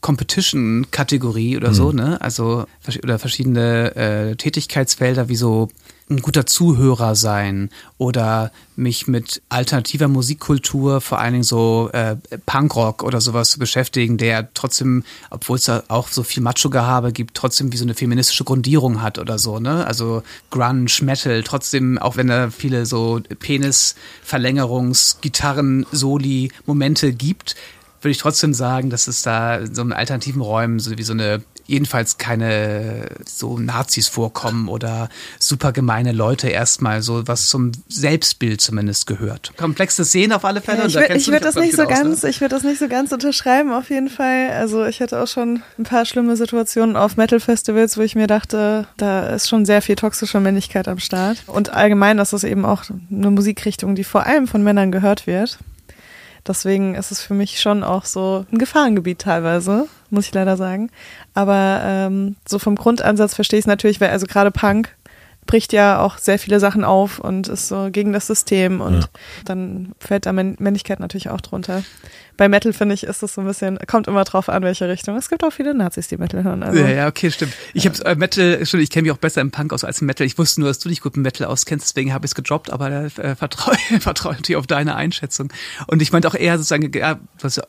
Competition-Kategorie oder mhm. so, ne? Also oder verschiedene äh, Tätigkeitsfelder wie so ein guter Zuhörer sein oder mich mit alternativer Musikkultur, vor allen Dingen so äh, Punkrock oder sowas zu beschäftigen, der trotzdem, obwohl es da auch so viel Macho-Gehabe gibt, trotzdem wie so eine feministische Grundierung hat oder so, ne? Also Grunge, Metal, trotzdem, auch wenn da viele so Penis-Verlängerungs-, Gitarren-Soli Momente gibt, würde ich trotzdem sagen, dass es da so in alternativen Räumen so wie so eine jedenfalls keine so Nazis vorkommen oder super gemeine Leute erstmal, so was zum Selbstbild zumindest gehört. Komplexe Szenen auf alle Fälle. Ja, ich würde würd das nicht so aus, ganz, ne? ich würde das nicht so ganz unterschreiben auf jeden Fall. Also ich hatte auch schon ein paar schlimme Situationen auf Metal-Festivals, wo ich mir dachte, da ist schon sehr viel toxische Männlichkeit am Start. Und allgemein, das ist eben auch eine Musikrichtung, die vor allem von Männern gehört wird. Deswegen ist es für mich schon auch so ein Gefahrengebiet teilweise, muss ich leider sagen. Aber ähm, so vom Grundansatz verstehe ich es natürlich, weil also gerade Punk bricht ja auch sehr viele Sachen auf und ist so gegen das System und ja. dann fällt da Männlichkeit natürlich auch drunter. Bei Metal finde ich, ist das so ein bisschen, kommt immer drauf an, welche Richtung. Es gibt auch viele Nazis, die Metal hören. Also. Ja, ja, okay, stimmt. Ich habe äh, Metal, schon, ich kenne mich auch besser im Punk aus als im Metal. Ich wusste nur, dass du dich gut mit Metal auskennst, deswegen habe ich es gedroppt, aber äh, vertraue vertrau natürlich auf deine Einschätzung. Und ich meinte auch eher sozusagen, ja,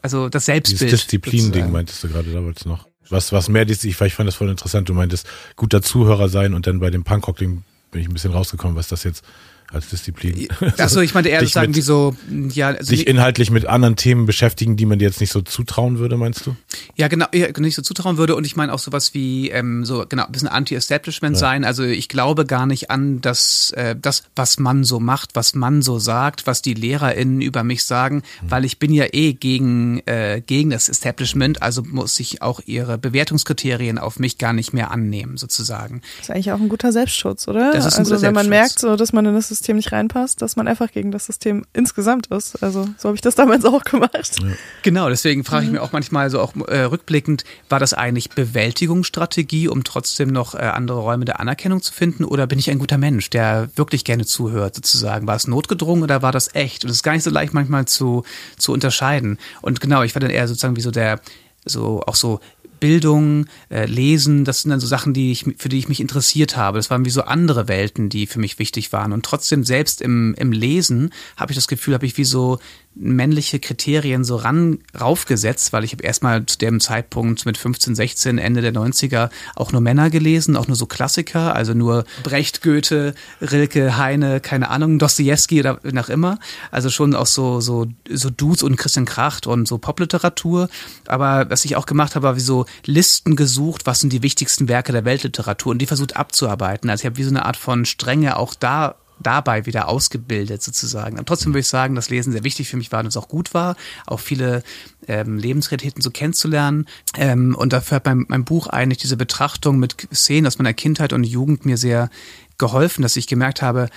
also das Selbstbild. Dieses Disziplin-Ding meintest du gerade damals noch. Was, was mehr, ich, ich fand das voll interessant. Du meintest, guter Zuhörer sein und dann bei dem Punkrock-Ding bin ich ein bisschen rausgekommen, was das jetzt als Disziplin. Achso, ich meinte eher sagen, wie so, ja. Also sich inhaltlich mit anderen Themen beschäftigen, die man dir jetzt nicht so zutrauen würde, meinst du? Ja, genau, ja, nicht so zutrauen würde und ich meine auch sowas wie, ähm, so, genau, ein bisschen Anti-Establishment ja. sein. Also ich glaube gar nicht an, dass äh, das, was man so macht, was man so sagt, was die LehrerInnen über mich sagen, mhm. weil ich bin ja eh gegen, äh, gegen das Establishment, also muss ich auch ihre Bewertungskriterien auf mich gar nicht mehr annehmen, sozusagen. Das ist eigentlich auch ein guter Selbstschutz, oder? Das ist ein also wenn man merkt, so, dass man in das System nicht reinpasst, dass man einfach gegen das System insgesamt ist. Also so habe ich das damals auch gemacht. Ja. Genau, deswegen frage ich mhm. mir auch manchmal so auch äh, rückblickend, war das eigentlich Bewältigungsstrategie, um trotzdem noch äh, andere Räume der Anerkennung zu finden? Oder bin ich ein guter Mensch, der wirklich gerne zuhört, sozusagen? War es notgedrungen oder war das echt? Und es ist gar nicht so leicht manchmal zu, zu unterscheiden. Und genau, ich war dann eher sozusagen wie so der so auch so Bildung, äh, Lesen, das sind dann so Sachen, die ich, für die ich mich interessiert habe. Das waren wie so andere Welten, die für mich wichtig waren. Und trotzdem selbst im, im Lesen habe ich das Gefühl, habe ich wie so männliche Kriterien so ran raufgesetzt, weil ich habe erstmal zu dem Zeitpunkt mit 15, 16, Ende der 90er auch nur Männer gelesen, auch nur so Klassiker, also nur Brecht, Goethe, Rilke, Heine, keine Ahnung, Dostoevsky oder nach immer. Also schon auch so, so, so Dudes und Christian Kracht und so Popliteratur. Aber was ich auch gemacht habe, war wie so Listen gesucht, was sind die wichtigsten Werke der Weltliteratur und die versucht abzuarbeiten. Also ich habe wie so eine Art von Strenge auch da dabei wieder ausgebildet sozusagen. Aber trotzdem würde ich sagen, dass Lesen sehr wichtig für mich war und es auch gut war, auch viele ähm, Lebensrealitäten so kennenzulernen. Ähm, und dafür hat mein, mein Buch eigentlich diese Betrachtung mit Szenen aus meiner Kindheit und Jugend mir sehr geholfen, dass ich gemerkt habe,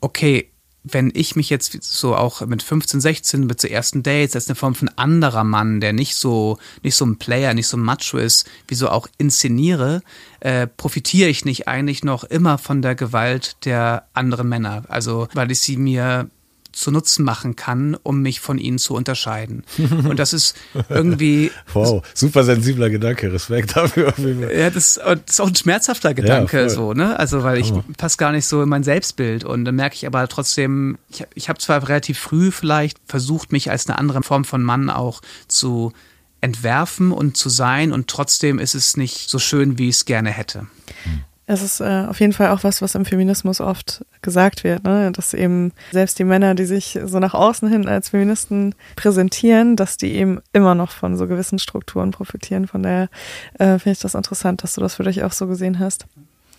okay, wenn ich mich jetzt so auch mit 15, 16 mit so ersten Dates als eine Form von anderer Mann, der nicht so nicht so ein Player, nicht so ein Macho ist, wie so auch inszeniere, äh, profitiere ich nicht eigentlich noch immer von der Gewalt der anderen Männer. Also weil ich sie mir zu Nutzen machen kann, um mich von ihnen zu unterscheiden. Und das ist irgendwie. wow, super sensibler Gedanke, Respekt dafür. Ja, das, ist auch ein schmerzhafter Gedanke, ja, so, ne? Also, weil ich passe gar nicht so in mein Selbstbild. Und dann merke ich aber trotzdem, ich, ich habe zwar relativ früh vielleicht versucht, mich als eine andere Form von Mann auch zu entwerfen und zu sein und trotzdem ist es nicht so schön, wie ich es gerne hätte. Es ist äh, auf jeden Fall auch was, was im Feminismus oft gesagt wird, ne? dass eben selbst die Männer, die sich so nach außen hin als Feministen präsentieren, dass die eben immer noch von so gewissen Strukturen profitieren. Von daher äh, finde ich das interessant, dass du das für dich auch so gesehen hast.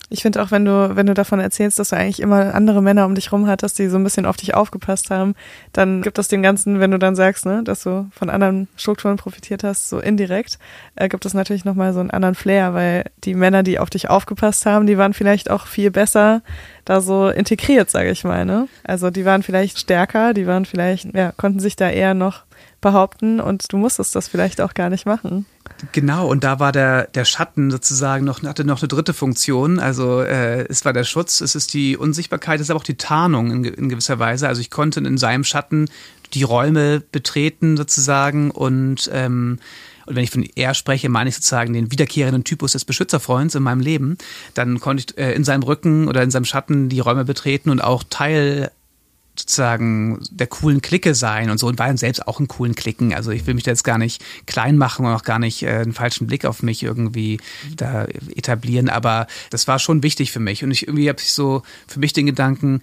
Ich finde auch, wenn du, wenn du davon erzählst, dass du eigentlich immer andere Männer um dich rum hattest, die so ein bisschen auf dich aufgepasst haben, dann gibt das dem Ganzen, wenn du dann sagst, ne, dass du von anderen Strukturen profitiert hast, so indirekt, äh, gibt es natürlich nochmal so einen anderen Flair, weil die Männer, die auf dich aufgepasst haben, die waren vielleicht auch viel besser da so integriert, sage ich mal. Ne? Also die waren vielleicht stärker, die waren vielleicht, ja, konnten sich da eher noch behaupten und du musstest das vielleicht auch gar nicht machen. Genau, und da war der, der Schatten sozusagen noch, hatte noch eine dritte Funktion. Also äh, es war der Schutz, es ist die Unsichtbarkeit, es ist aber auch die Tarnung in, in gewisser Weise. Also ich konnte in seinem Schatten die Räume betreten sozusagen und ähm, und wenn ich von er spreche, meine ich sozusagen den wiederkehrenden Typus des Beschützerfreunds in meinem Leben, dann konnte ich äh, in seinem Rücken oder in seinem Schatten die Räume betreten und auch Teil sozusagen der coolen Clique sein und so und war selbst auch in coolen Klicken. Also ich will mich da jetzt gar nicht klein machen und auch gar nicht äh, einen falschen Blick auf mich irgendwie da etablieren, aber das war schon wichtig für mich und ich irgendwie habe ich so für mich den Gedanken,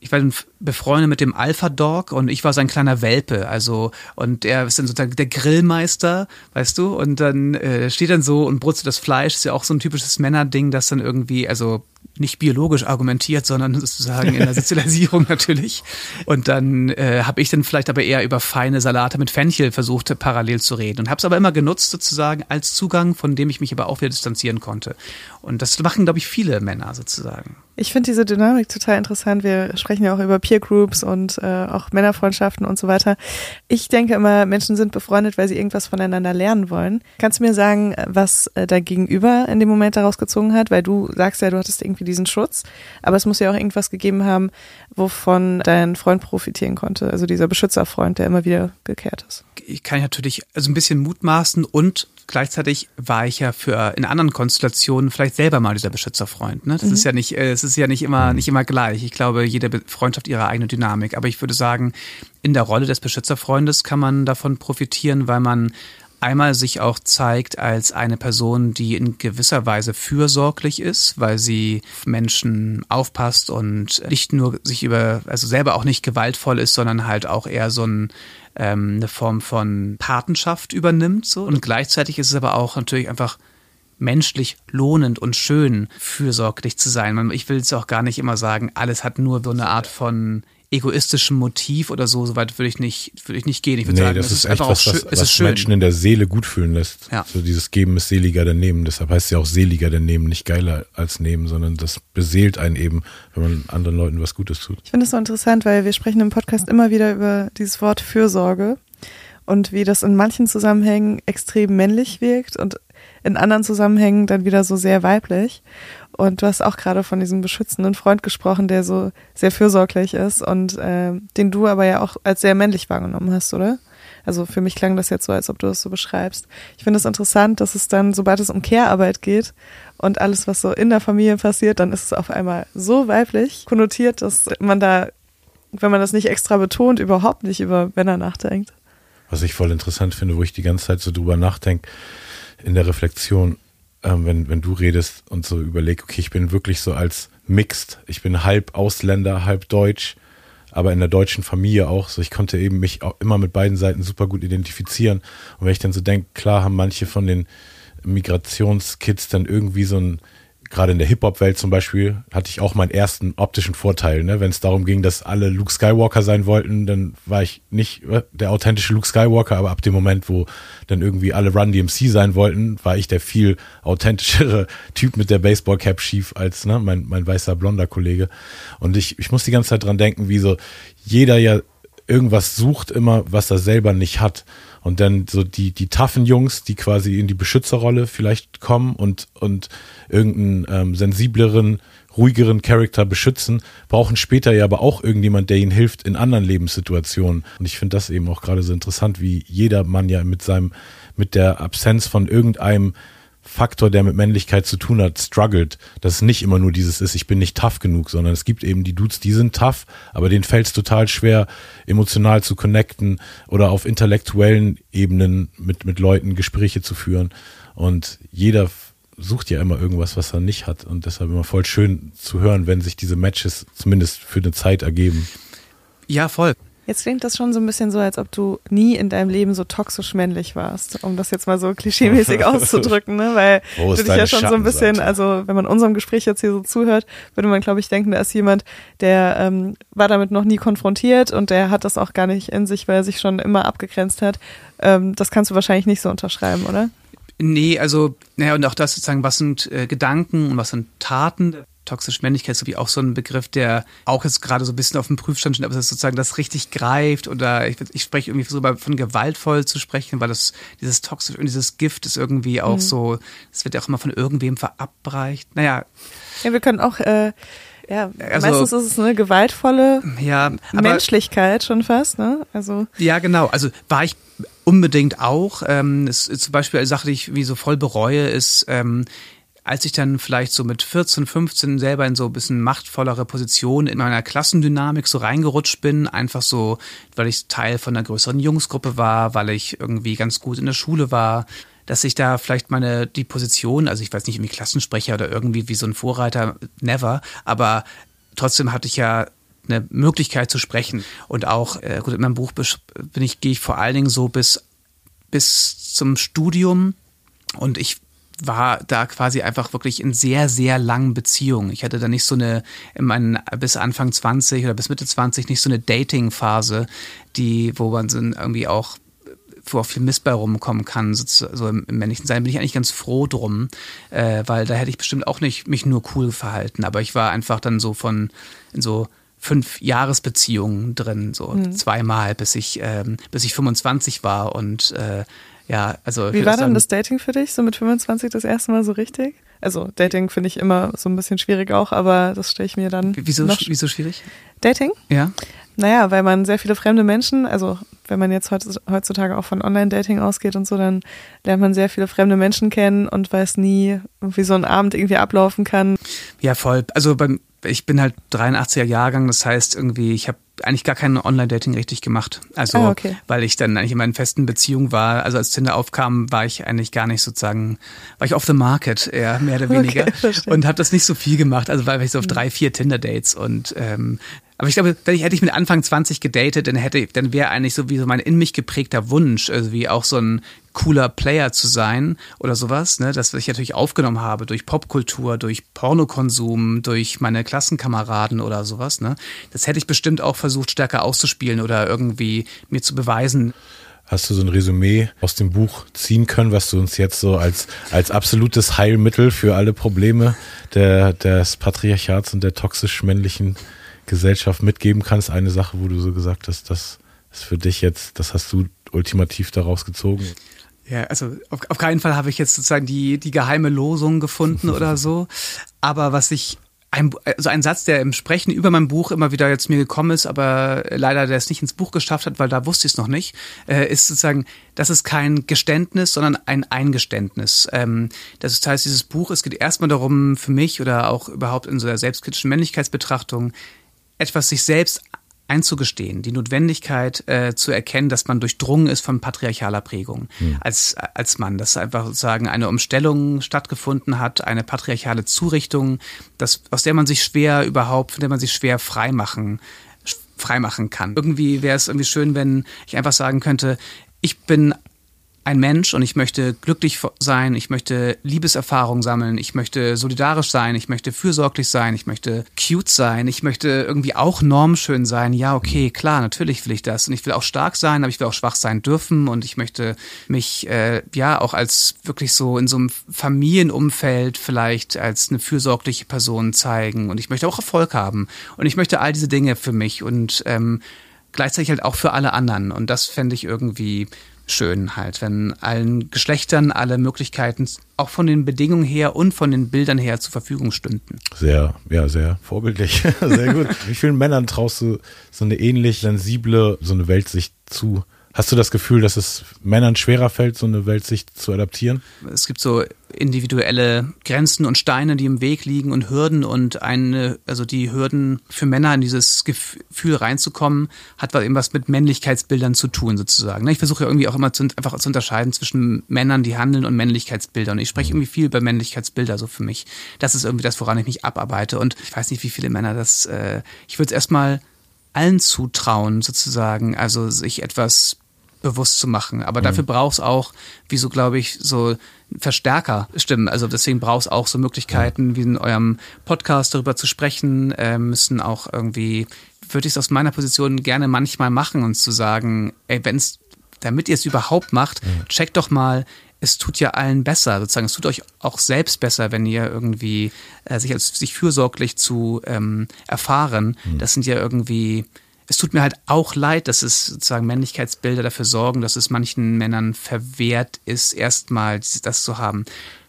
ich war befreundet mit dem Alpha Dog und ich war sein kleiner Welpe, also und er ist dann sozusagen der Grillmeister, weißt du, und dann äh, steht dann so und brutzelt das Fleisch, ist ja auch so ein typisches Männerding, das dann irgendwie, also nicht biologisch argumentiert, sondern sozusagen in der Sozialisierung natürlich. Und dann äh, habe ich dann vielleicht aber eher über feine Salate mit Fenchel versucht, parallel zu reden. Und habe es aber immer genutzt sozusagen als Zugang, von dem ich mich aber auch wieder distanzieren konnte. Und das machen, glaube ich, viele Männer sozusagen. Ich finde diese Dynamik total interessant. Wir sprechen ja auch über Peer Groups und äh, auch Männerfreundschaften und so weiter. Ich denke immer, Menschen sind befreundet, weil sie irgendwas voneinander lernen wollen. Kannst du mir sagen, was äh, dein Gegenüber in dem Moment daraus gezogen hat? Weil du sagst ja, du hattest irgendwie diesen Schutz, aber es muss ja auch irgendwas gegeben haben, wovon dein Freund profitieren konnte. Also dieser Beschützerfreund, der immer wieder gekehrt ist. Ich kann natürlich also ein bisschen mutmaßen und gleichzeitig war ich ja für in anderen Konstellationen vielleicht selber mal dieser Beschützerfreund. Ne? Das mhm. ist ja nicht, äh, es ist ja nicht immer nicht immer gleich. Ich glaube, jede Freundschaft ihre eigene Dynamik. Aber ich würde sagen, in der Rolle des Beschützerfreundes kann man davon profitieren, weil man einmal sich auch zeigt als eine Person, die in gewisser Weise fürsorglich ist, weil sie Menschen aufpasst und nicht nur sich über, also selber auch nicht gewaltvoll ist, sondern halt auch eher so ein ähm, eine Form von Patenschaft übernimmt. So. Und gleichzeitig ist es aber auch natürlich einfach menschlich lohnend und schön, fürsorglich zu sein. Ich will es auch gar nicht immer sagen, alles hat nur so eine Art von egoistischem Motiv oder so, soweit würde ich nicht, würde ich nicht gehen. Ich würde nee, sagen, das ist, ist einfach was, was, schön, was Menschen in der Seele gut fühlen lässt. Ja. So dieses Geben ist seliger denn Nehmen. Deshalb heißt es ja auch seliger denn Nehmen, nicht geiler als Nehmen, sondern das beseelt einen eben, wenn man anderen Leuten was Gutes tut. Ich finde es so interessant, weil wir sprechen im Podcast immer wieder über dieses Wort Fürsorge und wie das in manchen Zusammenhängen extrem männlich wirkt und in anderen Zusammenhängen dann wieder so sehr weiblich. Und du hast auch gerade von diesem beschützenden Freund gesprochen, der so sehr fürsorglich ist und äh, den du aber ja auch als sehr männlich wahrgenommen hast, oder? Also für mich klang das jetzt so, als ob du es so beschreibst. Ich finde es interessant, dass es dann, sobald es um Care-Arbeit geht und alles, was so in der Familie passiert, dann ist es auf einmal so weiblich konnotiert, dass man da, wenn man das nicht extra betont, überhaupt nicht über Männer nachdenkt. Was ich voll interessant finde, wo ich die ganze Zeit so drüber nachdenke, in der Reflexion, ähm, wenn, wenn du redest und so überleg, okay, ich bin wirklich so als mixed, ich bin halb Ausländer, halb Deutsch, aber in der deutschen Familie auch so. Ich konnte eben mich auch immer mit beiden Seiten super gut identifizieren. Und wenn ich dann so denke, klar haben manche von den Migrationskids dann irgendwie so ein gerade in der Hip-Hop-Welt zum Beispiel, hatte ich auch meinen ersten optischen Vorteil. Ne? Wenn es darum ging, dass alle Luke Skywalker sein wollten, dann war ich nicht äh, der authentische Luke Skywalker, aber ab dem Moment, wo dann irgendwie alle Run DMC sein wollten, war ich der viel authentischere Typ mit der Baseball-Cap schief als ne, mein, mein weißer blonder Kollege. Und ich, ich muss die ganze Zeit dran denken, wie so jeder ja irgendwas sucht immer, was er selber nicht hat. Und dann so die, die taffen Jungs, die quasi in die Beschützerrolle vielleicht kommen und, und irgendeinen ähm, sensibleren, ruhigeren Charakter beschützen, brauchen später ja aber auch irgendjemand, der ihnen hilft in anderen Lebenssituationen. Und ich finde das eben auch gerade so interessant, wie jeder Mann ja mit seinem, mit der Absenz von irgendeinem Faktor, der mit Männlichkeit zu tun hat, struggelt, dass es nicht immer nur dieses ist, ich bin nicht tough genug, sondern es gibt eben die Dudes, die sind tough, aber denen fällt es total schwer, emotional zu connecten oder auf intellektuellen Ebenen mit, mit Leuten Gespräche zu führen. Und jeder sucht ja immer irgendwas, was er nicht hat. Und deshalb immer voll schön zu hören, wenn sich diese Matches zumindest für eine Zeit ergeben. Ja, voll. Jetzt klingt das schon so ein bisschen so, als ob du nie in deinem Leben so toxisch männlich warst, um das jetzt mal so klischeemäßig auszudrücken, ne? Weil Wo du ist dich ja schon so ein bisschen, also wenn man unserem Gespräch jetzt hier so zuhört, würde man, glaube ich, denken, da ist jemand, der ähm, war damit noch nie konfrontiert und der hat das auch gar nicht in sich, weil er sich schon immer abgegrenzt hat. Ähm, das kannst du wahrscheinlich nicht so unterschreiben, oder? Nee, also, naja, und auch das sozusagen, was sind äh, Gedanken und was sind Taten? Toxische Männlichkeit ist so wie auch so ein Begriff, der auch jetzt gerade so ein bisschen auf dem Prüfstand steht, aber das sozusagen das richtig greift oder ich, ich spreche irgendwie so von gewaltvoll zu sprechen, weil das dieses toxisch und dieses Gift ist irgendwie auch so, es wird ja auch immer von irgendwem verabreicht. Naja, Ja, wir können auch, äh, ja, Also- meistens ist es eine gewaltvolle ja, aber Menschlichkeit schon fast, ne? Also Ja, genau. Also war ich unbedingt auch. Ähm, es ist zum Beispiel eine Sache, die ich wie so voll bereue, ist, ähm, als ich dann vielleicht so mit 14, 15 selber in so ein bisschen machtvollere Position in meiner Klassendynamik so reingerutscht bin, einfach so, weil ich Teil von einer größeren Jungsgruppe war, weil ich irgendwie ganz gut in der Schule war, dass ich da vielleicht meine, die Position, also ich weiß nicht, irgendwie Klassensprecher oder irgendwie wie so ein Vorreiter, never, aber trotzdem hatte ich ja eine Möglichkeit zu sprechen. Und auch, äh, gut, in meinem Buch bin ich, gehe ich vor allen Dingen so bis, bis zum Studium und ich war da quasi einfach wirklich in sehr, sehr langen Beziehungen. Ich hatte da nicht so eine, in meinen, bis Anfang 20 oder bis Mitte 20 nicht so eine Dating-Phase, die, wo man so irgendwie auch wo auch viel Mist bei rumkommen kann, so, so im, im männlichen Sein, bin ich eigentlich ganz froh drum, äh, weil da hätte ich bestimmt auch nicht mich nur cool verhalten, aber ich war einfach dann so von in so fünf Jahresbeziehungen drin, so Mhm. zweimal, bis ich ähm, bis ich 25 war und äh, ja, also Wie war denn das Dating für dich, so mit 25 das erste Mal so richtig? Also Dating finde ich immer so ein bisschen schwierig auch, aber das stelle ich mir dann Wieso, noch wieso schwierig? Dating? Ja. Naja, weil man sehr viele fremde Menschen, also wenn man jetzt heutz- heutzutage auch von Online-Dating ausgeht und so, dann lernt man sehr viele fremde Menschen kennen und weiß nie, wie so ein Abend irgendwie ablaufen kann. Ja, voll. Also beim, ich bin halt 83er Jahrgang, das heißt irgendwie, ich habe eigentlich gar kein Online-Dating richtig gemacht. Also, Ah, okay. weil ich dann eigentlich in meinen festen Beziehungen war. Also als Tinder aufkam, war ich eigentlich gar nicht sozusagen, war ich off the market, eher mehr oder weniger. Okay, und habe das nicht so viel gemacht. Also war ich so auf drei, vier Tinder-Dates und ähm, aber ich glaube, wenn ich, hätte ich mit Anfang 20 gedatet, dann hätte, dann wäre eigentlich so wie so mein in mich geprägter Wunsch, also wie auch so ein cooler Player zu sein oder sowas, ne, das ich natürlich aufgenommen habe durch Popkultur, durch Pornokonsum, durch meine Klassenkameraden oder sowas, ne. Das hätte ich bestimmt auch versucht stärker auszuspielen oder irgendwie mir zu beweisen. Hast du so ein Resümee aus dem Buch ziehen können, was du uns jetzt so als, als absolutes Heilmittel für alle Probleme der, des Patriarchats und der toxisch männlichen Gesellschaft mitgeben kannst? Eine Sache, wo du so gesagt hast, das ist für dich jetzt, das hast du ultimativ daraus gezogen. Ja, also auf, auf keinen Fall habe ich jetzt sozusagen die, die geheime Losung gefunden oder so. Aber was ich, ein, also ein Satz, der im Sprechen über mein Buch immer wieder jetzt mir gekommen ist, aber leider der es nicht ins Buch geschafft hat, weil da wusste ich es noch nicht, äh, ist sozusagen, das ist kein Geständnis, sondern ein Eingeständnis. Ähm, das heißt, dieses Buch, es geht erstmal darum, für mich oder auch überhaupt in so der selbstkritischen Männlichkeitsbetrachtung, etwas sich selbst einzugestehen, die Notwendigkeit äh, zu erkennen, dass man durchdrungen ist von patriarchaler Prägung als, als Mann, dass einfach sozusagen eine Umstellung stattgefunden hat, eine patriarchale Zurichtung, das, aus der man sich schwer überhaupt, von der man sich schwer freimachen, freimachen kann. Irgendwie wäre es irgendwie schön, wenn ich einfach sagen könnte, ich bin ein Mensch und ich möchte glücklich sein, ich möchte Liebeserfahrung sammeln, ich möchte solidarisch sein, ich möchte fürsorglich sein, ich möchte cute sein, ich möchte irgendwie auch normschön sein. Ja, okay, klar, natürlich will ich das. Und ich will auch stark sein, aber ich will auch schwach sein dürfen. Und ich möchte mich äh, ja auch als wirklich so in so einem Familienumfeld vielleicht als eine fürsorgliche Person zeigen. Und ich möchte auch Erfolg haben. Und ich möchte all diese Dinge für mich. Und ähm, gleichzeitig halt auch für alle anderen. Und das fände ich irgendwie schön halt, wenn allen Geschlechtern alle Möglichkeiten auch von den Bedingungen her und von den Bildern her zur Verfügung stünden. Sehr, ja, sehr vorbildlich. sehr gut. Wie vielen Männern traust du so eine ähnlich sensible, so eine Weltsicht zu? Hast du das Gefühl, dass es Männern schwerer fällt, so eine Weltsicht zu adaptieren? Es gibt so individuelle Grenzen und Steine, die im Weg liegen und Hürden und eine, also die Hürden für Männer in dieses Gefühl reinzukommen, hat eben was mit Männlichkeitsbildern zu tun sozusagen. Ne, ich versuche ja irgendwie auch immer zu, einfach zu unterscheiden zwischen Männern, die handeln und Männlichkeitsbildern. Und ich spreche irgendwie viel über Männlichkeitsbilder so für mich. Das ist irgendwie das, woran ich mich abarbeite. Und ich weiß nicht, wie viele Männer das, äh, ich würde es erstmal allen zutrauen, sozusagen, also sich etwas bewusst zu machen. Aber mhm. dafür braucht es auch, wie so glaube ich, so Verstärkerstimmen. Also deswegen braucht es auch so Möglichkeiten, ja. wie in eurem Podcast darüber zu sprechen, äh, müssen auch irgendwie, würde ich es aus meiner Position gerne manchmal machen und zu sagen, ey, wenn es, damit ihr es überhaupt macht, mhm. checkt doch mal, es tut ja allen besser, sozusagen. Es tut euch auch selbst besser, wenn ihr irgendwie äh, sich als sich fürsorglich zu ähm, erfahren. Mhm. Das sind ja irgendwie es tut mir halt auch leid, dass es sozusagen Männlichkeitsbilder dafür sorgen, dass es manchen Männern verwehrt ist, erstmal das zu haben.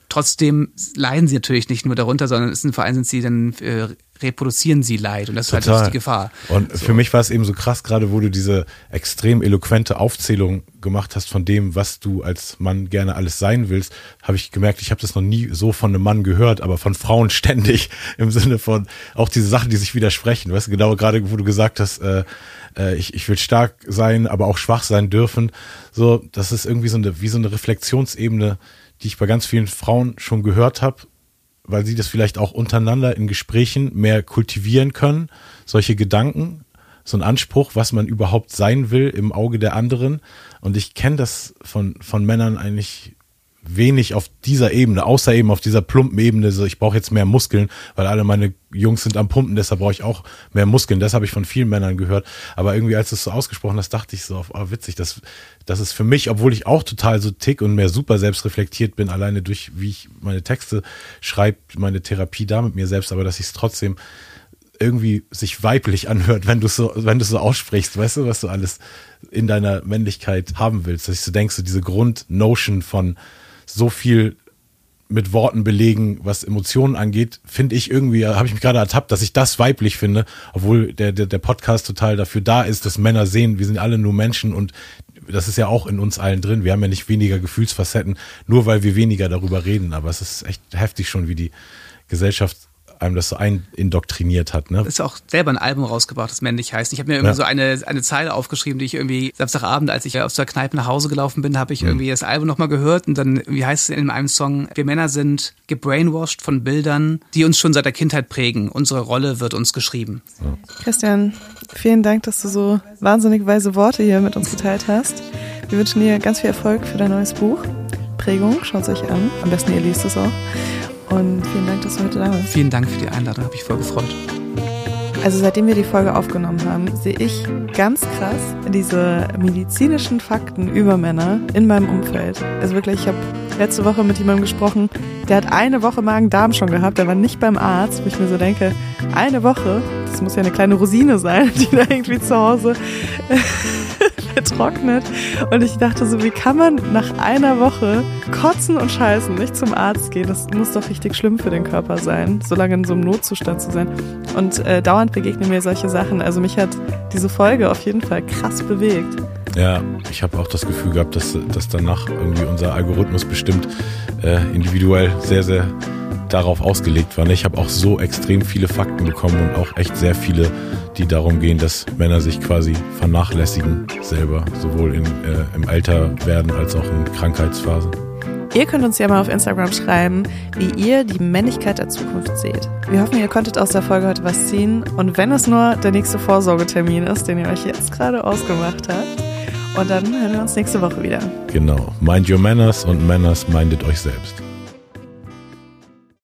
Trotzdem leiden sie natürlich nicht nur darunter, sondern es sind, vor allem sind sie dann äh, reproduzieren sie Leid und das Total. ist halt die Gefahr. Und so. für mich war es eben so krass, gerade wo du diese extrem eloquente Aufzählung gemacht hast von dem, was du als Mann gerne alles sein willst, habe ich gemerkt, ich habe das noch nie so von einem Mann gehört, aber von Frauen ständig im Sinne von auch diese Sachen, die sich widersprechen. Weißt du, genau gerade, wo du gesagt hast, äh, äh, ich, ich will stark sein, aber auch schwach sein dürfen. So, das ist irgendwie so eine, wie so eine Reflexionsebene, die ich bei ganz vielen Frauen schon gehört habe, weil sie das vielleicht auch untereinander in Gesprächen mehr kultivieren können, solche Gedanken, so ein Anspruch, was man überhaupt sein will im Auge der anderen. Und ich kenne das von, von Männern eigentlich wenig auf dieser Ebene, außer eben auf dieser plumpen Ebene, so ich brauche jetzt mehr Muskeln, weil alle meine Jungs sind am Pumpen, deshalb brauche ich auch mehr Muskeln. Das habe ich von vielen Männern gehört. Aber irgendwie, als du es so ausgesprochen hast, dachte ich so, oh, witzig, das, das ist für mich, obwohl ich auch total so tick und mehr super selbstreflektiert bin, alleine durch, wie ich meine Texte schreibe, meine Therapie da mit mir selbst, aber dass ich es trotzdem irgendwie sich weiblich anhört, wenn du so, wenn du so aussprichst, weißt du, was du alles in deiner Männlichkeit haben willst, dass ich so denkst, so diese Grundnotion von so viel mit Worten belegen, was Emotionen angeht, finde ich irgendwie, habe ich mich gerade ertappt, dass ich das weiblich finde, obwohl der, der, der Podcast total dafür da ist, dass Männer sehen, wir sind alle nur Menschen und das ist ja auch in uns allen drin. Wir haben ja nicht weniger Gefühlsfacetten, nur weil wir weniger darüber reden. Aber es ist echt heftig schon, wie die Gesellschaft einem das so einindoktriniert hat. Ne? Ist auch selber ein Album rausgebracht, das männlich heißt. Ich habe mir irgendwie ja. so eine, eine Zeile aufgeschrieben, die ich irgendwie Samstagabend, als ich aus der Kneipe nach Hause gelaufen bin, habe ich mhm. irgendwie das Album nochmal gehört und dann, wie heißt es in einem Song, wir Männer sind gebrainwashed von Bildern, die uns schon seit der Kindheit prägen. Unsere Rolle wird uns geschrieben. Ja. Christian, vielen Dank, dass du so wahnsinnig weise Worte hier mit uns geteilt hast. Wir wünschen dir ganz viel Erfolg für dein neues Buch. Prägung, schaut es euch an. Am besten ihr liest es auch. Und vielen Dank, dass du heute da bist. Vielen Dank für die Einladung, habe ich voll gefreut. Also seitdem wir die Folge aufgenommen haben, sehe ich ganz krass diese medizinischen Fakten über Männer in meinem Umfeld. Also wirklich, ich habe letzte Woche mit jemandem gesprochen, der hat eine Woche Magen-Darm schon gehabt, der war nicht beim Arzt, wo ich mir so denke, eine Woche, das muss ja eine kleine Rosine sein, die da irgendwie zu Hause getrocknet. Und ich dachte so, wie kann man nach einer Woche kotzen und scheißen, nicht zum Arzt gehen? Das muss doch richtig schlimm für den Körper sein, so lange in so einem Notzustand zu sein. Und äh, dauernd begegnen mir solche Sachen. Also mich hat diese Folge auf jeden Fall krass bewegt. Ja, ich habe auch das Gefühl gehabt, dass, dass danach irgendwie unser Algorithmus bestimmt äh, individuell sehr, sehr darauf ausgelegt war. Ich habe auch so extrem viele Fakten bekommen und auch echt sehr viele, die darum gehen, dass Männer sich quasi vernachlässigen selber, sowohl in, äh, im Alter werden als auch in Krankheitsphasen. Ihr könnt uns ja mal auf Instagram schreiben, wie ihr die Männlichkeit der Zukunft seht. Wir hoffen, ihr konntet aus der Folge heute was ziehen und wenn es nur der nächste Vorsorgetermin ist, den ihr euch jetzt gerade ausgemacht habt, Und dann hören wir uns nächste Woche wieder. Genau. Mind your manners und manners mindet euch selbst.